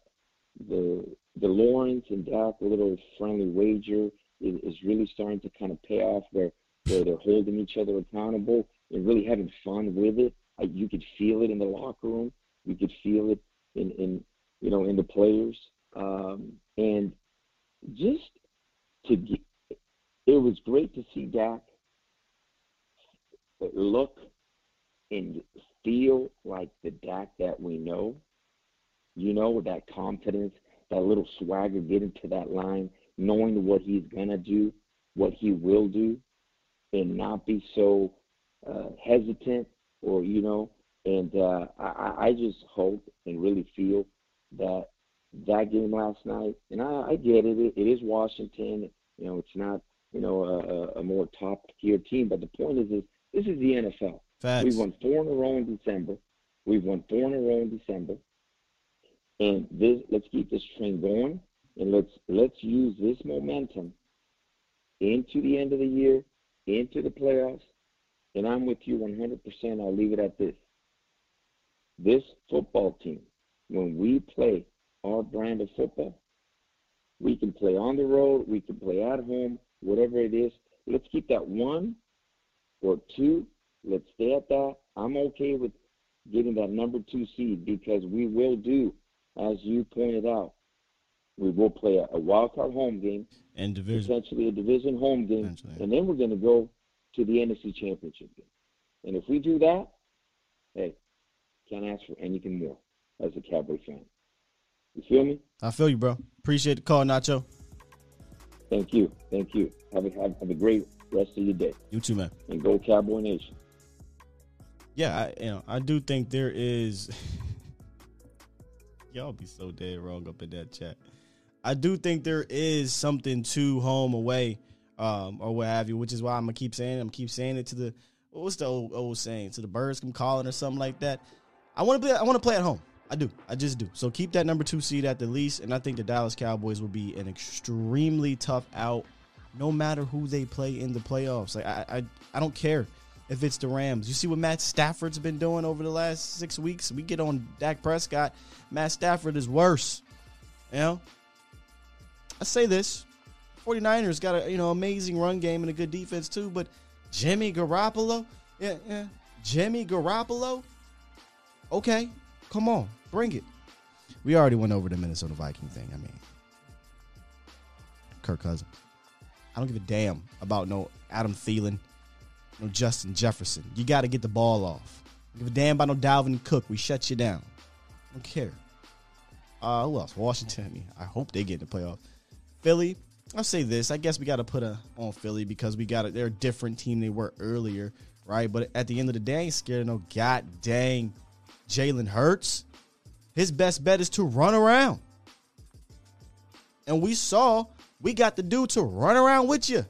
the the Lawrence and Dak little friendly wager is, is really starting to kind of pay off where where they're holding each other accountable and really having fun with it. You could feel it in the locker room. You could feel it in, in you know in the players. Um, and just to get, it was great to see Dak look and feel like the Dak that we know. You know, with that confidence, that little swagger, getting to that line, knowing what he's gonna do, what he will do, and not be so uh, hesitant or you know. And uh, I, I just hope and really feel that that game last night, and I, I get it, it, it is Washington. You know, it's not you know a, a more top tier team, but the point is, is this is the NFL. Facts. We've won four in a row in December. We've won four in a row in December. And this, let's keep this train going, and let's let's use this momentum into the end of the year, into the playoffs. And I'm with you 100%. I'll leave it at this. This football team, when we play our brand of football, we can play on the road, we can play at home, whatever it is. Let's keep that one or two. Let's stay at that. I'm okay with getting that number two seed because we will do, as you pointed out, we will play a, a wild card home game and division, essentially a division home game, and then we're going to go to the NFC Championship game. And if we do that, hey, can't ask for anything more as a Cowboy fan. You feel me? I feel you, bro. Appreciate the call, Nacho. Thank you, thank you. Have a have, have a great rest of your day. You too, man. And go Cowboy Nation. Yeah, I, you know, I do think there is. Y'all be so dead wrong up in that chat. I do think there is something to home away, um, or what have you, which is why I'm gonna keep saying it. I'm keep saying it to the what's the old, old saying to the birds come calling or something like that. I want to play. I want to play at home. I do. I just do. So keep that number two seed at the least, and I think the Dallas Cowboys will be an extremely tough out, no matter who they play in the playoffs. Like I, I, I don't care if it's the Rams. You see what Matt Stafford's been doing over the last six weeks. We get on Dak Prescott. Matt Stafford is worse. You know. I say this. 49ers got a you know amazing run game and a good defense too, but Jimmy Garoppolo, yeah, yeah, Jimmy Garoppolo. Okay, come on, bring it. We already went over the Minnesota Viking thing. I mean, Kirk Cousins. I don't give a damn about no Adam Thielen, no Justin Jefferson. You got to get the ball off. Give a damn about no Dalvin Cook. We shut you down. I don't care. Uh, who else? Washington. I, mean, I hope they get in the playoffs. Philly. I'll say this. I guess we got to put a on Philly because we got a, they're a different team they were earlier, right? But at the end of the day, I ain't scared of no god dang Jalen Hurts. His best bet is to run around. And we saw we got the dude to run around with you.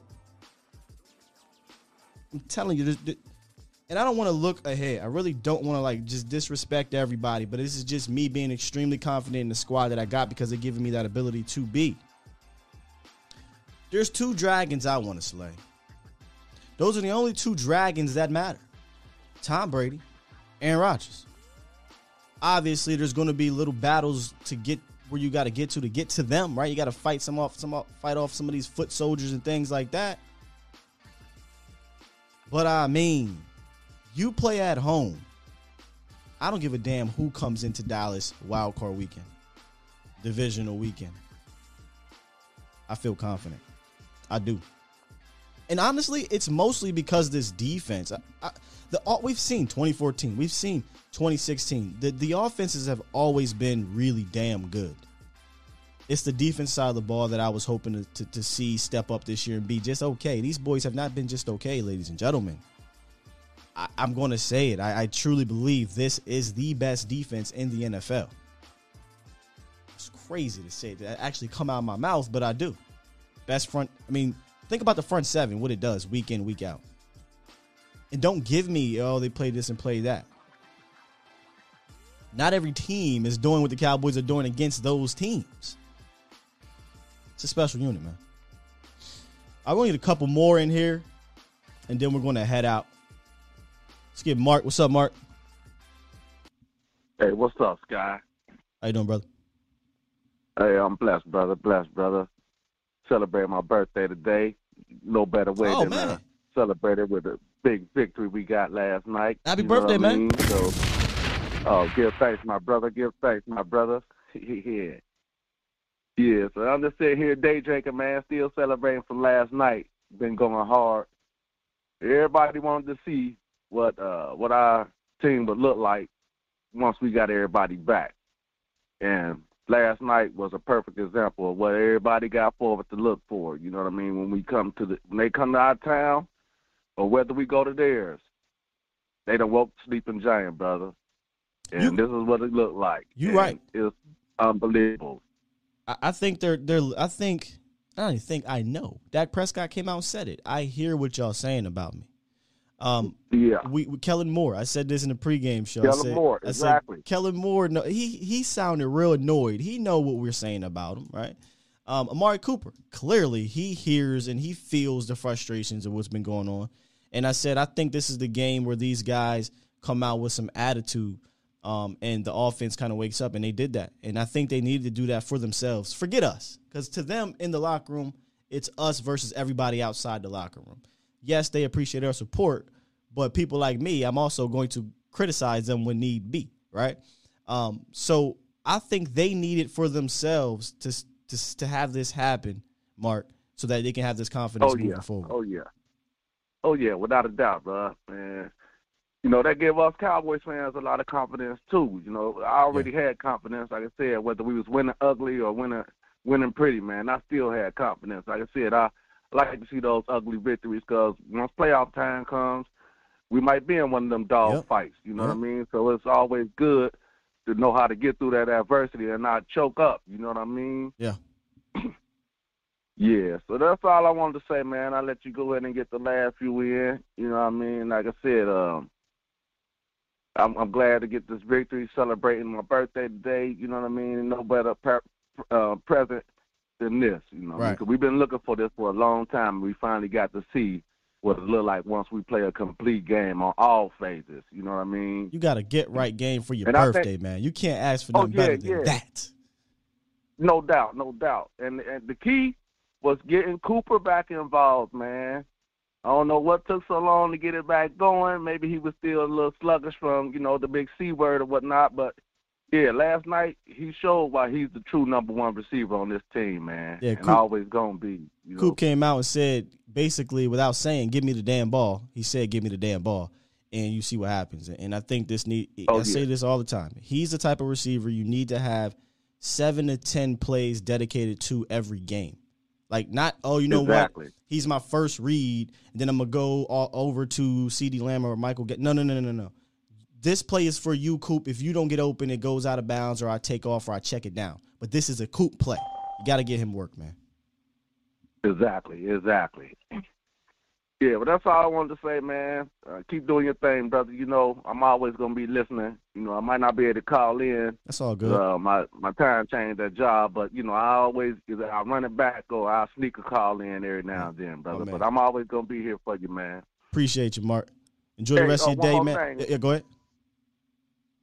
I'm telling you, and I don't want to look ahead. I really don't want to like just disrespect everybody, but this is just me being extremely confident in the squad that I got because they're giving me that ability to be. There's two dragons I want to slay. Those are the only two dragons that matter. Tom Brady, Aaron Rodgers. Obviously, there's going to be little battles to get where you got to get to to get to them, right? You got to fight some off, some off, fight off some of these foot soldiers and things like that. But I mean, you play at home. I don't give a damn who comes into Dallas wild card weekend, divisional weekend. I feel confident. I do. And honestly, it's mostly because this defense. I, I, the all, we've seen 2014, we've seen 2016. The the offenses have always been really damn good. It's the defense side of the ball that I was hoping to, to, to see step up this year and be just okay. These boys have not been just okay, ladies and gentlemen. I, am going to say it. I, I truly believe this is the best defense in the NFL. It's crazy to say that actually come out of my mouth, but I do. Best front. I mean, think about the front seven, what it does week in, week out. And don't give me, oh, they play this and play that. Not every team is doing what the Cowboys are doing against those teams. It's a special unit, man. I want to get a couple more in here, and then we're going to head out. Let's get Mark. What's up, Mark? Hey, what's up, Sky? How you doing, brother? Hey, I'm blessed, brother. Blessed, brother. Celebrate my birthday today. No better way Oh, than man. uh, celebrate it with a big victory we got last night. Happy You birthday, what I man. mean? So, oh, give thanks, my brother. Give thanks, my brother. yeah. Yeah, so I'm just sitting here day drinking, man, still celebrating from last night. Been going hard. Everybody wanted to see what uh what our team would look like once we got everybody back. And last night was a perfect example of what everybody got forward to look for. You know what I mean? When we come to the when they come to our town or whether we go to theirs, they done woke sleeping giant, brother. And this is what it looked like. You right. It's unbelievable. I, I think they're they're. I think I don't even think I know. Dak Prescott came out and said it. I hear what y'all saying about me. Um, yeah. We, we Kellen Moore. I said this in the pregame show. Kellen said- Moore, I said, exactly. Kellen Moore. No, he he sounded real annoyed. He know what we're saying about him, right? Um, Amari Cooper. Clearly, he hears and he feels the frustrations of what's been going on. And I said, I think this is the game where these guys come out with some attitude. Um, and the offense kind of wakes up, and they did that. And I think they needed to do that for themselves. Forget us, because to them in the locker room, it's us versus everybody outside the locker room. Yes, they appreciate our support, but people like me, I'm also going to criticize them when need be, right? Um, so I think they need it for themselves to to to have this happen, Mark, so that they can have this confidence Oh moving yeah. forward. Oh yeah. Oh yeah, without a doubt, bro. And you know that gave us Cowboys fans a lot of confidence too. You know, I already had confidence, like I said, whether we was winning ugly or winning winning pretty, man. I still had confidence. Like I said, I like to see those ugly victories because once playoff time comes, we might be in one of them dog Yep. fights. You know Yep. what I mean? So it's always good to know how to get through that adversity and not choke up. You know what I mean? Yeah. Yeah, so that's all I wanted to say, man. I'll let you go ahead and get the last few in. You know what I mean? Like I said, um, I'm, I'm glad to get this victory, celebrating my birthday today. You know what I mean? No better per, uh, present than this. You know, Right. because we've been looking for this for a long time. And We finally got to see what it looked like once we play a complete game on all phases. You know what I mean? You got a get right game for your And I think- birthday, man. You can't ask for Oh, nothing yeah, better than yeah. that. No doubt, no doubt. And and the key was getting Cooper back involved, man. I don't know what took so long to get it back going. Maybe he was still a little sluggish from, you know, the big C word or whatnot. But yeah, last night he showed why he's the true number one receiver on this team, man. Yeah, and Coop- always gonna be. You know? Coop came out and said, basically, without saying, "Give me the damn ball." He said, "Give me the damn ball," and you see what happens. And I think this need. Oh, I say this all the time. He's the type of receiver you need to have seven to ten plays dedicated to every game. Like not, oh, you know Exactly. what? He's my first read, then I'm gonna go all over to CeeDee Lamb or Michael. Get no, no, no, no, no, no. This play is for you, Coop. If you don't get open, it goes out of bounds, or I take off, or I check it down. But this is a Coop play. You got to get him work, man. Exactly, exactly. Yeah, but that's all I wanted to say, man. Uh, keep doing your thing, brother. You know, I'm always gonna be listening. You know, I might not be able to call in. That's all good. Uh, my my time changed that job, but you know, I always either I run it back or I sneak a call in every now and then, brother. man. but I'm always gonna be here for you, man. Appreciate you, Mark. Enjoy the rest uh, of your day, man. Yeah, yeah, go ahead.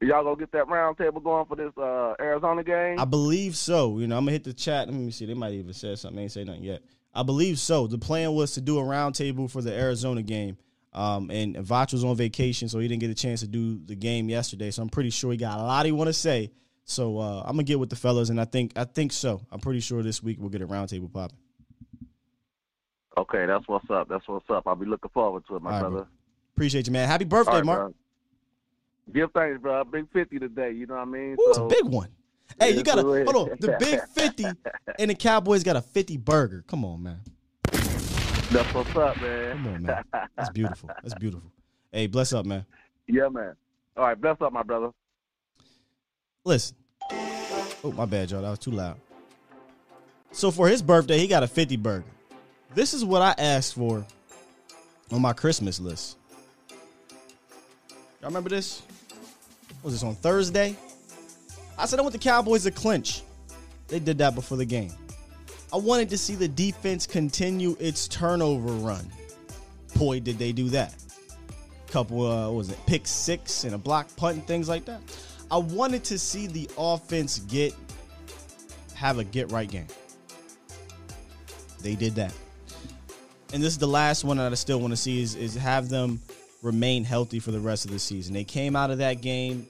Y'all gonna get that round table going for this uh, Arizona game? I believe so. You know, I'm gonna hit the chat. Let me see. They might even say something. They ain't say nothing yet. I believe so. The plan was to do a roundtable for the Arizona game. Um, and Vach was on vacation, so he didn't get a chance to do the game yesterday. So I'm pretty sure he got a lot he want to say. So uh, I'm gonna get with the fellas, and I think I think so. I'm pretty sure this week we'll get a roundtable popping. Okay, that's what's up. That's what's up. I'll be looking forward to it, my right, brother. bro. Appreciate you, man. Happy birthday, right, Mark. bro. Give thanks, bro. Big fifty today. You know what I mean? Ooh, So- big one. Hey, you got to hold on. The big fifty, and the Cowboys got a fifty burger. Come on, man. That's what's up, man. Come on, man. That's beautiful. That's beautiful. Hey, bless up, man. yeah, man. All right, bless up, my brother. Listen. Oh, my bad, y'all. That was too loud. So for his birthday, he got a 50 burger. This is what I asked for on my Christmas list. Y'all remember this? Was this on Thursday? I said I want the Cowboys to clinch. They did that before the game. I wanted to see the defense continue its turnover run. Boy, did they do that. Couple, uh, what was it, pick six and a block punt and things like that. I wanted to see the offense get have a get right game. They did that. And this is the last one that I still want to see is, is have them remain healthy for the rest of the season. They came out of that game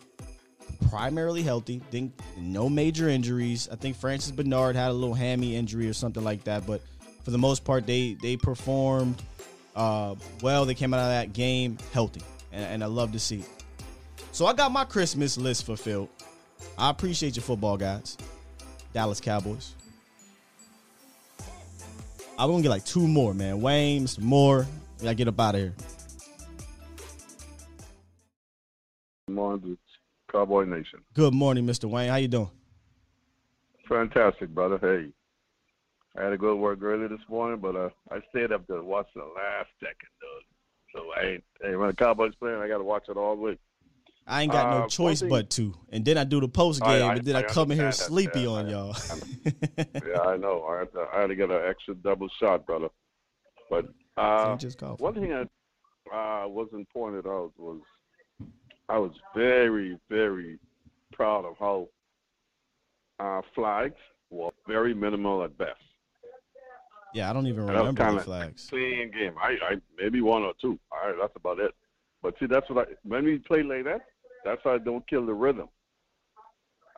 primarily healthy, didn't no major injuries. I think Francis Bernard had a little hammy injury or something like that, but for the most part, they they performed uh, well. They came out of that game healthy, and, and I love to see. it. So I got my Christmas list fulfilled. I appreciate your football guys, Dallas Cowboys. I'm gonna get like two more, man. Wayne, Mr. Moore, gotta get up out of here. Cowboy Nation. Good morning, Mr. Wayne. How you doing? Fantastic, brother. Hey, I had to go to work early this morning, but uh, I stayed up to watch the last second, though. So I ain't, hey, when the Cowboys playing, I got to watch it all week. I ain't got Uh, no one choice thing- but to. And then I do the post game, I- and then I, I come in here sleepy on y'all. yeah, I know. I had, to, I had to get an extra double shot, brother. But uh, just call one thing that uh, wasn't pointed out was I was very, very proud of how uh, flags were very minimal at best. yeah, I don't even And that was remember the flags. Clean game. I, I maybe one or two. All right, that's about it. But see, that's what I when we play like that, that's how I don't kill the rhythm.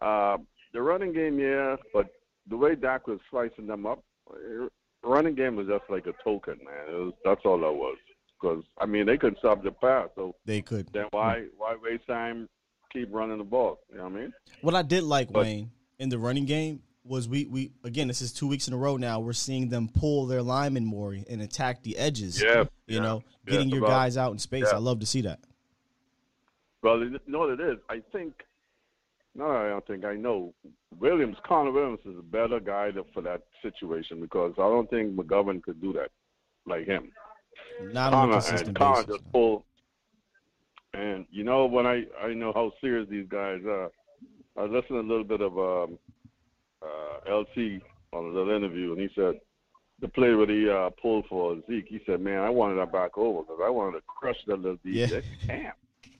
Uh, the running game, yeah, but the way Dak was slicing them up, eh, running game was just like a token, man. Was, that's all that was. Because I mean, they couldn't stop the pass, so They could. then why why waste time keep running the ball? You know what I mean? What I did like, But- Wayne, in the running game was we we again, this is two weeks in a row now. We're seeing them pull their linemen more and attack the edges. Yeah, You yeah, know, yeah, getting your about- guys out in space. yeah. I love to see that. Well, you know what it is? I think, no, I don't think I know. Williams, Connor Williams is a better guy to, for that situation because I don't think McGovern could do that like him. Not on a Connor, consistent and Connor basis. just pull. And you know when I I know how serious these guys are. I listened a little bit of um, uh, LT on a little interview, and he said the play where he uh, pulled for Zeke. He said, "Man, I wanted that back over because I wanted to crush that little DJ." Damn.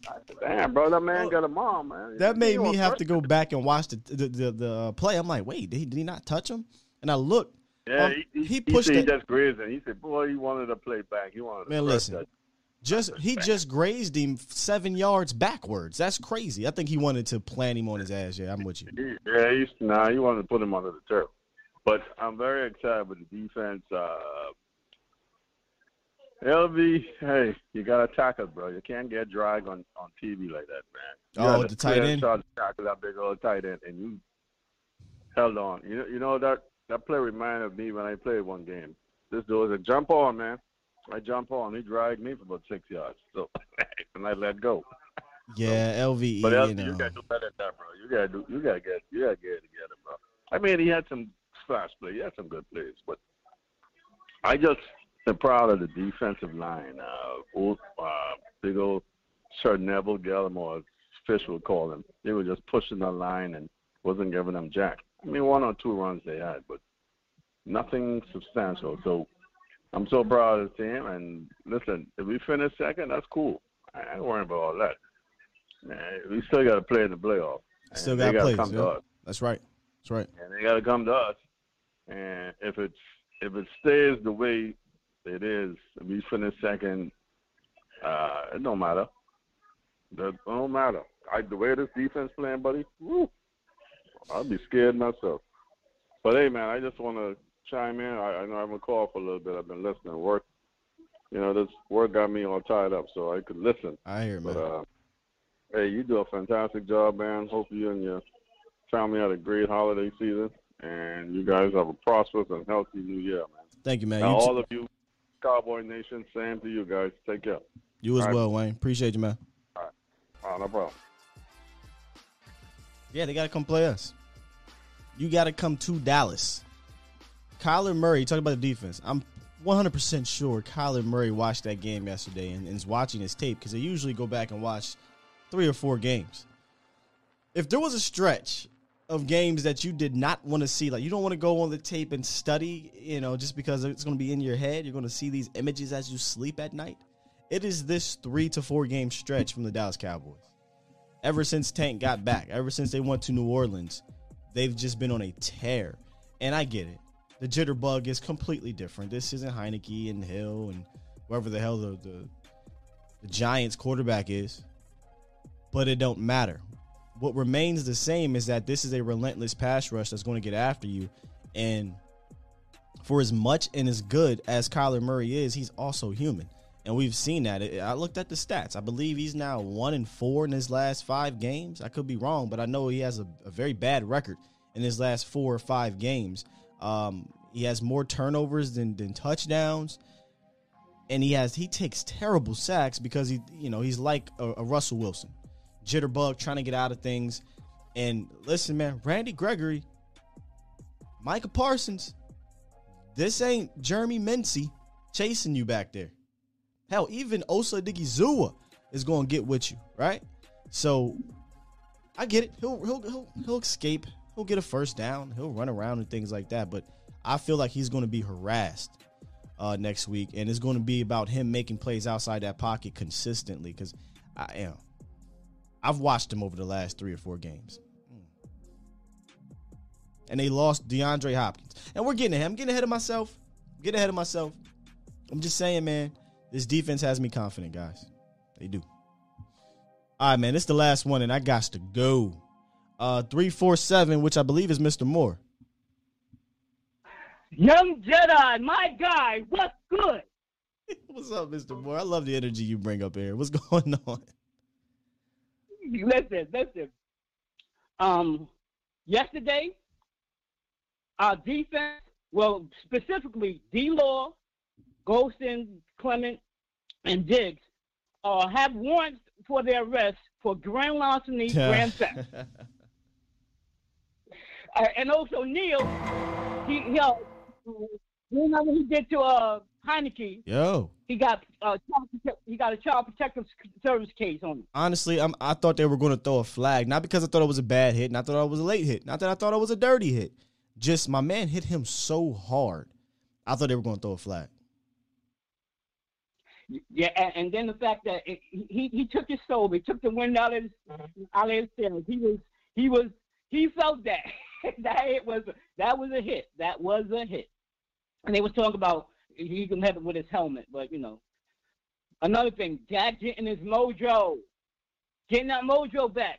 I said, Damn, bro, that man got a mom, man. That He made me have to go back and watch the the the, the uh, play. I'm like, wait, did he, did he not touch him? And I looked. Yeah, um, he, he, he he pushed said he just grazed him. He said, "Boy, he wanted to play back. He wanted to Man, listen. that." Just he just grazed him seven yards backwards. That's crazy. I think he wanted to plant him on his ass. Yeah, I'm with you. He- Yeah, he's nah. He wanted to put him under the turf. But I'm very excited with the defense. Uh, LV, hey, you got to tackle, bro. You can't get drag on on TV like that, man. You Oh, the tight end? shot to tackle that big old tight end, and you held on. You know, you know that that play reminded me when I played one game. This dude was a jump on, man. I jump on. He dragged me for about six yards, so and I let go. Yeah, LVE. But LV, you you, gotta do better than that, bro. You gotta do. You gotta get. You gotta get it together, bro. I mean, he had some splash play. He had some good plays, but I just am proud of the defensive line. Uh, old, uh, big old Sir Neville Gallimore, Fish would call him. They were just pushing the line and wasn't giving them jack. I mean, one or two runs they had, but nothing substantial. So I'm so proud of the team. And listen, if we finish second, that's cool. I ain't worrying about all that. We still got to play in the playoff. Still got gotta plays. come to yeah. us That's right. That's right. and they got to come to us. And if it's if it stays the way it is, if we finish second, uh, it don't matter. That don't matter. I, the way this defense playing, buddy, woo, I'd be scared myself. But hey, man, I just want to chime in. I, I know I haven't called for a little bit. I've been listening. Work, you know, this work got me all tied up, so I could listen. I hear, man. Uh, hey, you do a fantastic job, man. Hope you and your family had a great holiday season, and you guys have a prosperous and healthy new year, man. Thank you, man. Now, You, all of you, Cowboy Nation, same to you guys. Take care. you as All right. well, Wayne. Appreciate you, man. All right. Oh, no problem. Yeah, they got to come play us. You got to come to Dallas. Kyler Murray, talk about the defense. I'm 100% sure Kyler Murray watched that game yesterday and, and is watching his tape because they usually go back and watch three or four games. If there was a stretch of games that you did not want to see, like you don't want to go on the tape and study, you know, just because it's going to be in your head, you're going to see these images as you sleep at night. It is this three to four game stretch from the Dallas Cowboys ever since Tank got back, ever since they went to New Orleans, they've just been on a tear. And I get it. The jitterbug is completely different. This isn't Heinicke and Hill and whoever the hell the, the, the Giants quarterback is. But it don't matter. What remains the same is that this is a relentless pass rush that's going to get after you. And for as much and as good as Kyler Murray is, he's also human. And we've seen that. I looked at the stats. I believe he's now one and four in his last five games. I could be wrong, but I know he has a, a very bad record in his last four or five games. Um, he has more turnovers than, than touchdowns, and he has he takes terrible sacks because he you know he's like a, a Russell Wilson, jitterbug trying to get out of things. And listen, man, Randy Gregory, Micah Parsons, this ain't Jeremy Mincey chasing you back there. Hell, even Osa Odighizuwa is going to get with you, right? So I get it. He'll he'll he'll he'll escape. He'll get a first down. He'll run around and things like that. But I feel like he's going to be harassed uh, next week, and it's going to be about him making plays outside that pocket consistently. Because I am, I've watched him over the last three or four games, and they lost DeAndre Hopkins. And we're getting ahead. I'm getting ahead of myself. Getting ahead of myself. I'm just saying, man. This defense has me confident, guys. They do. All right, man. This is the last one, and I got to go. Uh, three four seven, which I believe is Mr. Moore. Young Jedi, my guy, what's good? What's up, Mr. Moore? I love the energy you bring up here. What's going on? Listen, listen. Um, yesterday, our defense, well, specifically D. Law, Golston, Clement, and Diggs, uh, have warrants for their arrest for grand larceny, grand theft. Uh, and also Neil, he, he uh, you know what he did to uh Heinicke? Yo, He got uh he got a child protective service case on him. honestly, I'm, I thought they were going to throw a flag, not because I thought it was a bad hit, not that it was a late hit, not that I thought it was a dirty hit. Just my man hit him so hard, I thought they were going to throw a flag. Yeah, and, and then the fact that it, he he took his soul, he took the wind out of his out of his sails. He was he was he felt that that it was that was a hit. That was a hit. And they was talking about he can have it with his helmet, but you know. Another thing, Jack getting his mojo, getting that mojo back,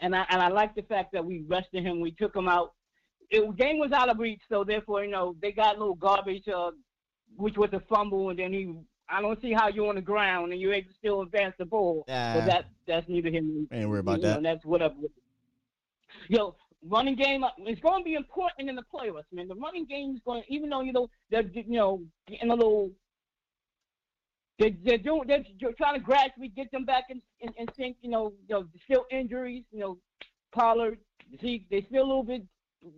and I and I like the fact that we rested him. We took him out. It, game was out of reach, so therefore you know they got a little garbage, uh, which was a fumble, and then he. I don't see how you're on the ground and you're able to still advance the ball, Ah. but that that's neither him. Ain't worry about you know, that. That's whatever. Yo, running game uh, it's going to be important in the playoffs, man. The running game is going, even though you know they're you know getting a little. They're, they're doing. They're trying to gradually get them back in, in, in sync. You know, you know, still injuries. You know, Pollard, Zeke. They still a little bit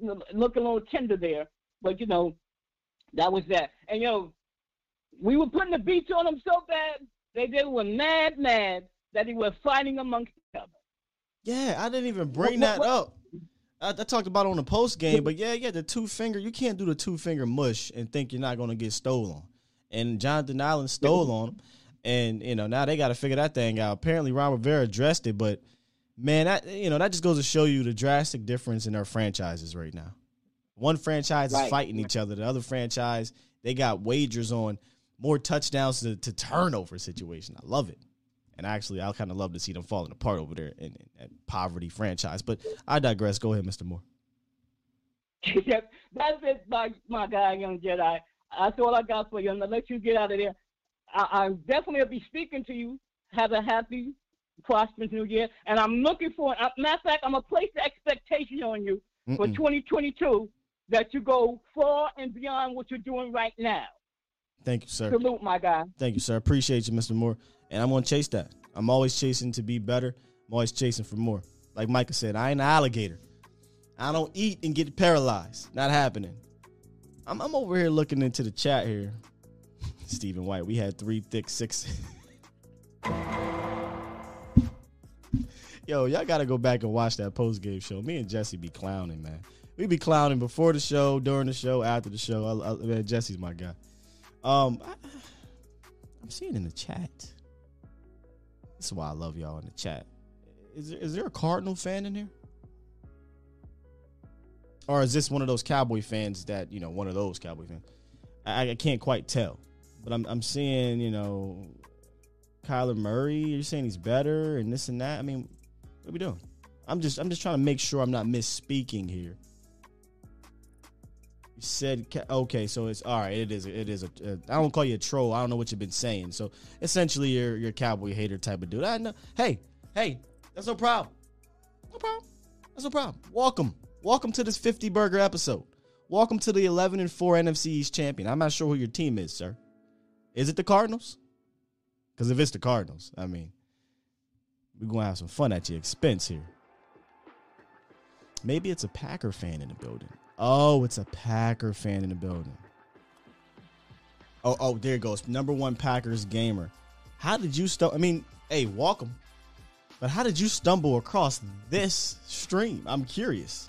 you know, looking a little tender there, but you know, that was that. And you know, we were putting the beats on them so bad. They they were mad, mad that they were fighting amongst each other. Yeah, I didn't even bring What- that what- up. I, I talked about it on the post game, but yeah, yeah, the two finger. You can't do the two finger mush and think you're not going to get stolen. And Jonathan Allen stole on him, and you know now they got to figure that thing out. Apparently, Ron Rivera addressed it, but man, that you know that just goes to show you the drastic difference in our franchises right now. One franchise is fighting each other. The other franchise they got wagers on more touchdowns to, to turnover situation. I love it. And actually, I kind of love to see them falling apart over there in, in that poverty franchise. But I digress. Go ahead, Mr. Moore. That- That's it, my my guy, young Jedi. That's all I got for you. I'm gonna let you get out of there. I, I definitely will be speaking to you. Have a happy, prosperous New Year, and I'm looking for. Uh, matter of fact, I'm gonna place the expectation on you for Mm-mm. 2022 that you go far and beyond what you're doing right now. Thank you, sir. Salute, my guy. Thank you, sir. Appreciate you, Mr. Moore. And I'm gonna chase that. I'm always chasing to be better. I'm always chasing for more. Like Micah said, I ain't an alligator. I don't eat and get paralyzed. Not happening. I'm, I'm over here looking into the chat here. Stephen White, we had three thick six. Yo, y'all gotta go back and watch that post game show. Me and Jesse be clowning, man. We be clowning before the show, during the show, after the show. I, I, man, Jesse's my guy. Um, I, I'm seeing in the chat. This is why I love y'all in the chat. Is there, is there a Cardinal fan in here? Or is this one of those Cowboy fans that, you know, one of those Cowboy fans? I, I can't quite tell. But I'm, I'm seeing, you know, Kyler Murray. You're saying he's better and this and that. I mean, what are we doing? I'm just I'm just trying to make sure I'm not misspeaking here. Said okay, so it's all right. It is it is a. Uh, I don't call you a troll. I don't know what you've been saying. So essentially, you're you're a cowboy hater type of dude. I know. Hey, hey, that's no problem. No problem. That's no problem. Welcome, welcome to this 50 burger episode. Welcome to the 11 and 4 NFC East champion. I'm not sure who your team is, sir. Is it the Cardinals? Because if it's the Cardinals, I mean, we're gonna have some fun at your expense here. Maybe it's a Packer fan in the building. Oh, it's a Packer fan in the building. Oh, oh, there it goes. Number one Packers gamer. How did you stumble? I mean, hey, welcome. But how did you stumble across this stream? I'm curious.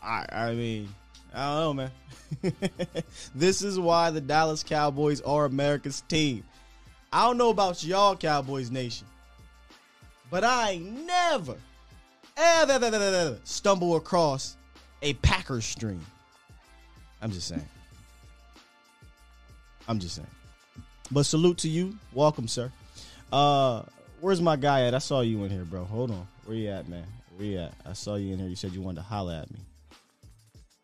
I, I mean, I don't know, man. this is why the Dallas Cowboys are America's team. I don't know about y'all, Cowboys Nation, but I never, stumble across a Packers stream. I'm just saying. I'm just saying. But salute to you. Welcome, sir. Uh, where's my guy at? I saw you in here, bro. Hold on. Where you at, man? Where you at? I saw you in here. You said you wanted to holler at me.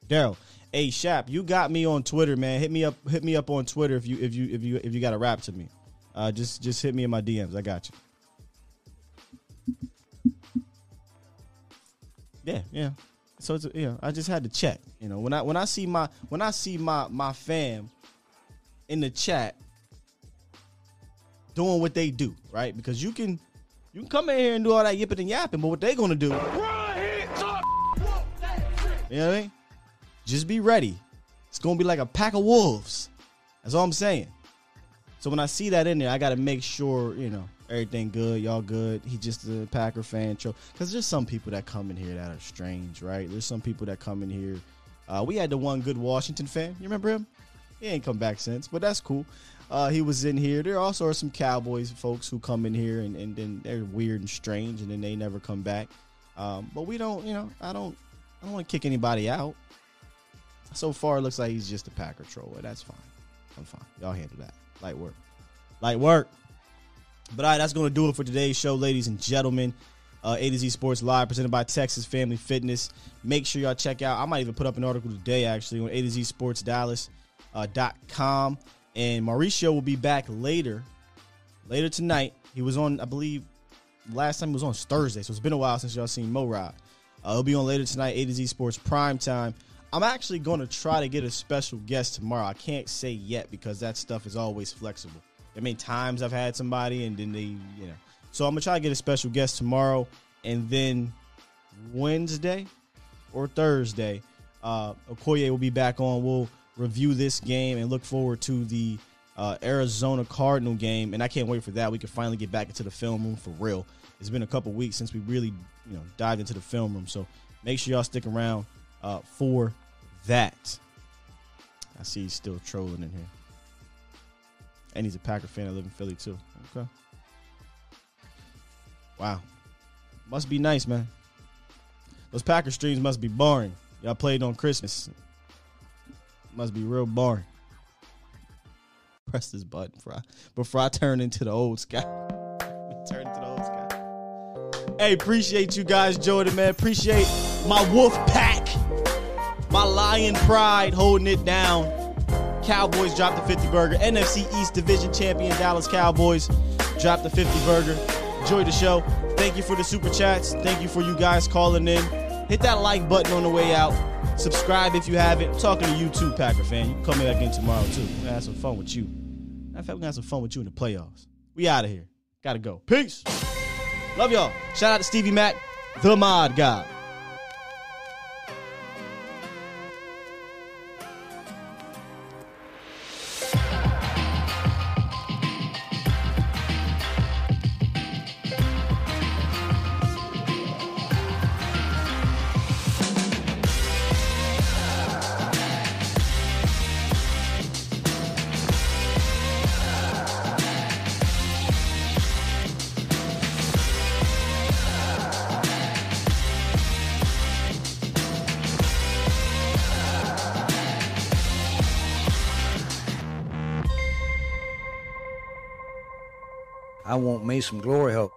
Daryl, hey Shap, you got me on Twitter, man. Hit me up. Hit me up on Twitter if you if you if you if you got a rap to me. Uh, just just hit me in my DMs. I got you. Yeah, yeah. So it's yeah. I just had to check. You know, when I when I see my when I see my my fam in the chat doing what they do, right? Because you can you can come in here and do all that yipping and yapping, but what they gonna do? You know what I mean? Just be ready. It's gonna be like a pack of wolves. That's all I'm saying. So when I see that in there, I gotta make sure, you know, everything good, y'all good. He just a Packer fan, because there's some people that come in here that are strange, right? There's some people that come in here. Uh, we had the one good Washington fan. You remember him? He ain't come back since, but that's cool. Uh, he was in here. There also are some Cowboys folks who come in here and, and then they're weird and strange, and then they never come back. Um, but we don't, you know, I don't, I don't want to kick anybody out. So far, it looks like he's just a Packer troll. That's fine. I'm fine. Y'all handle that. Light work. Light work. But all right, that's going to do it for today's show, ladies and gentlemen. Uh, A to Z Sports Live, presented by Texas Family Fitness. Make sure y'all check out. I might even put up an article today, actually, on A to Z Sports Dallas uh, dot com. And Mauricio will be back later, later tonight. He was on, I believe, last time he was on Thursday, so it's been a while since y'all seen Mo Rod. Uh, he'll be on later tonight, A to Z Sports Prime Time. I'm actually going to try to get a special guest tomorrow. I can't say yet because that stuff is always flexible. I mean, times I've had somebody and then they, you know. So I'm gonna try to get a special guest tomorrow, and then Wednesday or Thursday, uh, Okoye will be back on. We'll review this game and look forward to the uh, Arizona Cardinal game. And I can't wait for that. We can finally get back into the film room for real. It's been a couple weeks since we really, you know, dived into the film room. So make sure y'all stick around uh, for that. I see he's still trolling in here. And he's a Packer fan. I live in Philly too. Okay. Wow. Must be nice, man. Those Packer streams must be boring. Y'all played on Christmas. Must be real boring. Press this button before I, before I turn into the old Scott. turn into the old Scott. Hey, appreciate you guys, Jordan, man. Appreciate my wolf pack, my lion pride holding it down. Cowboys dropped the 50 burger. NFC East Division champion Dallas Cowboys dropped the 50 burger. Enjoy the show. Thank you for the super chats. Thank you for you guys calling in. Hit that like button on the way out. Subscribe if you haven't. Talking to you too, Packer fan. You come back in tomorrow too. We're gonna have some fun with you. Matter of fact, we're gonna have some fun with you in the playoffs. We out of here. Gotta go. Peace. Love y'all. Shout out to Stevie Mack, the mod guy. Want me some glory hole.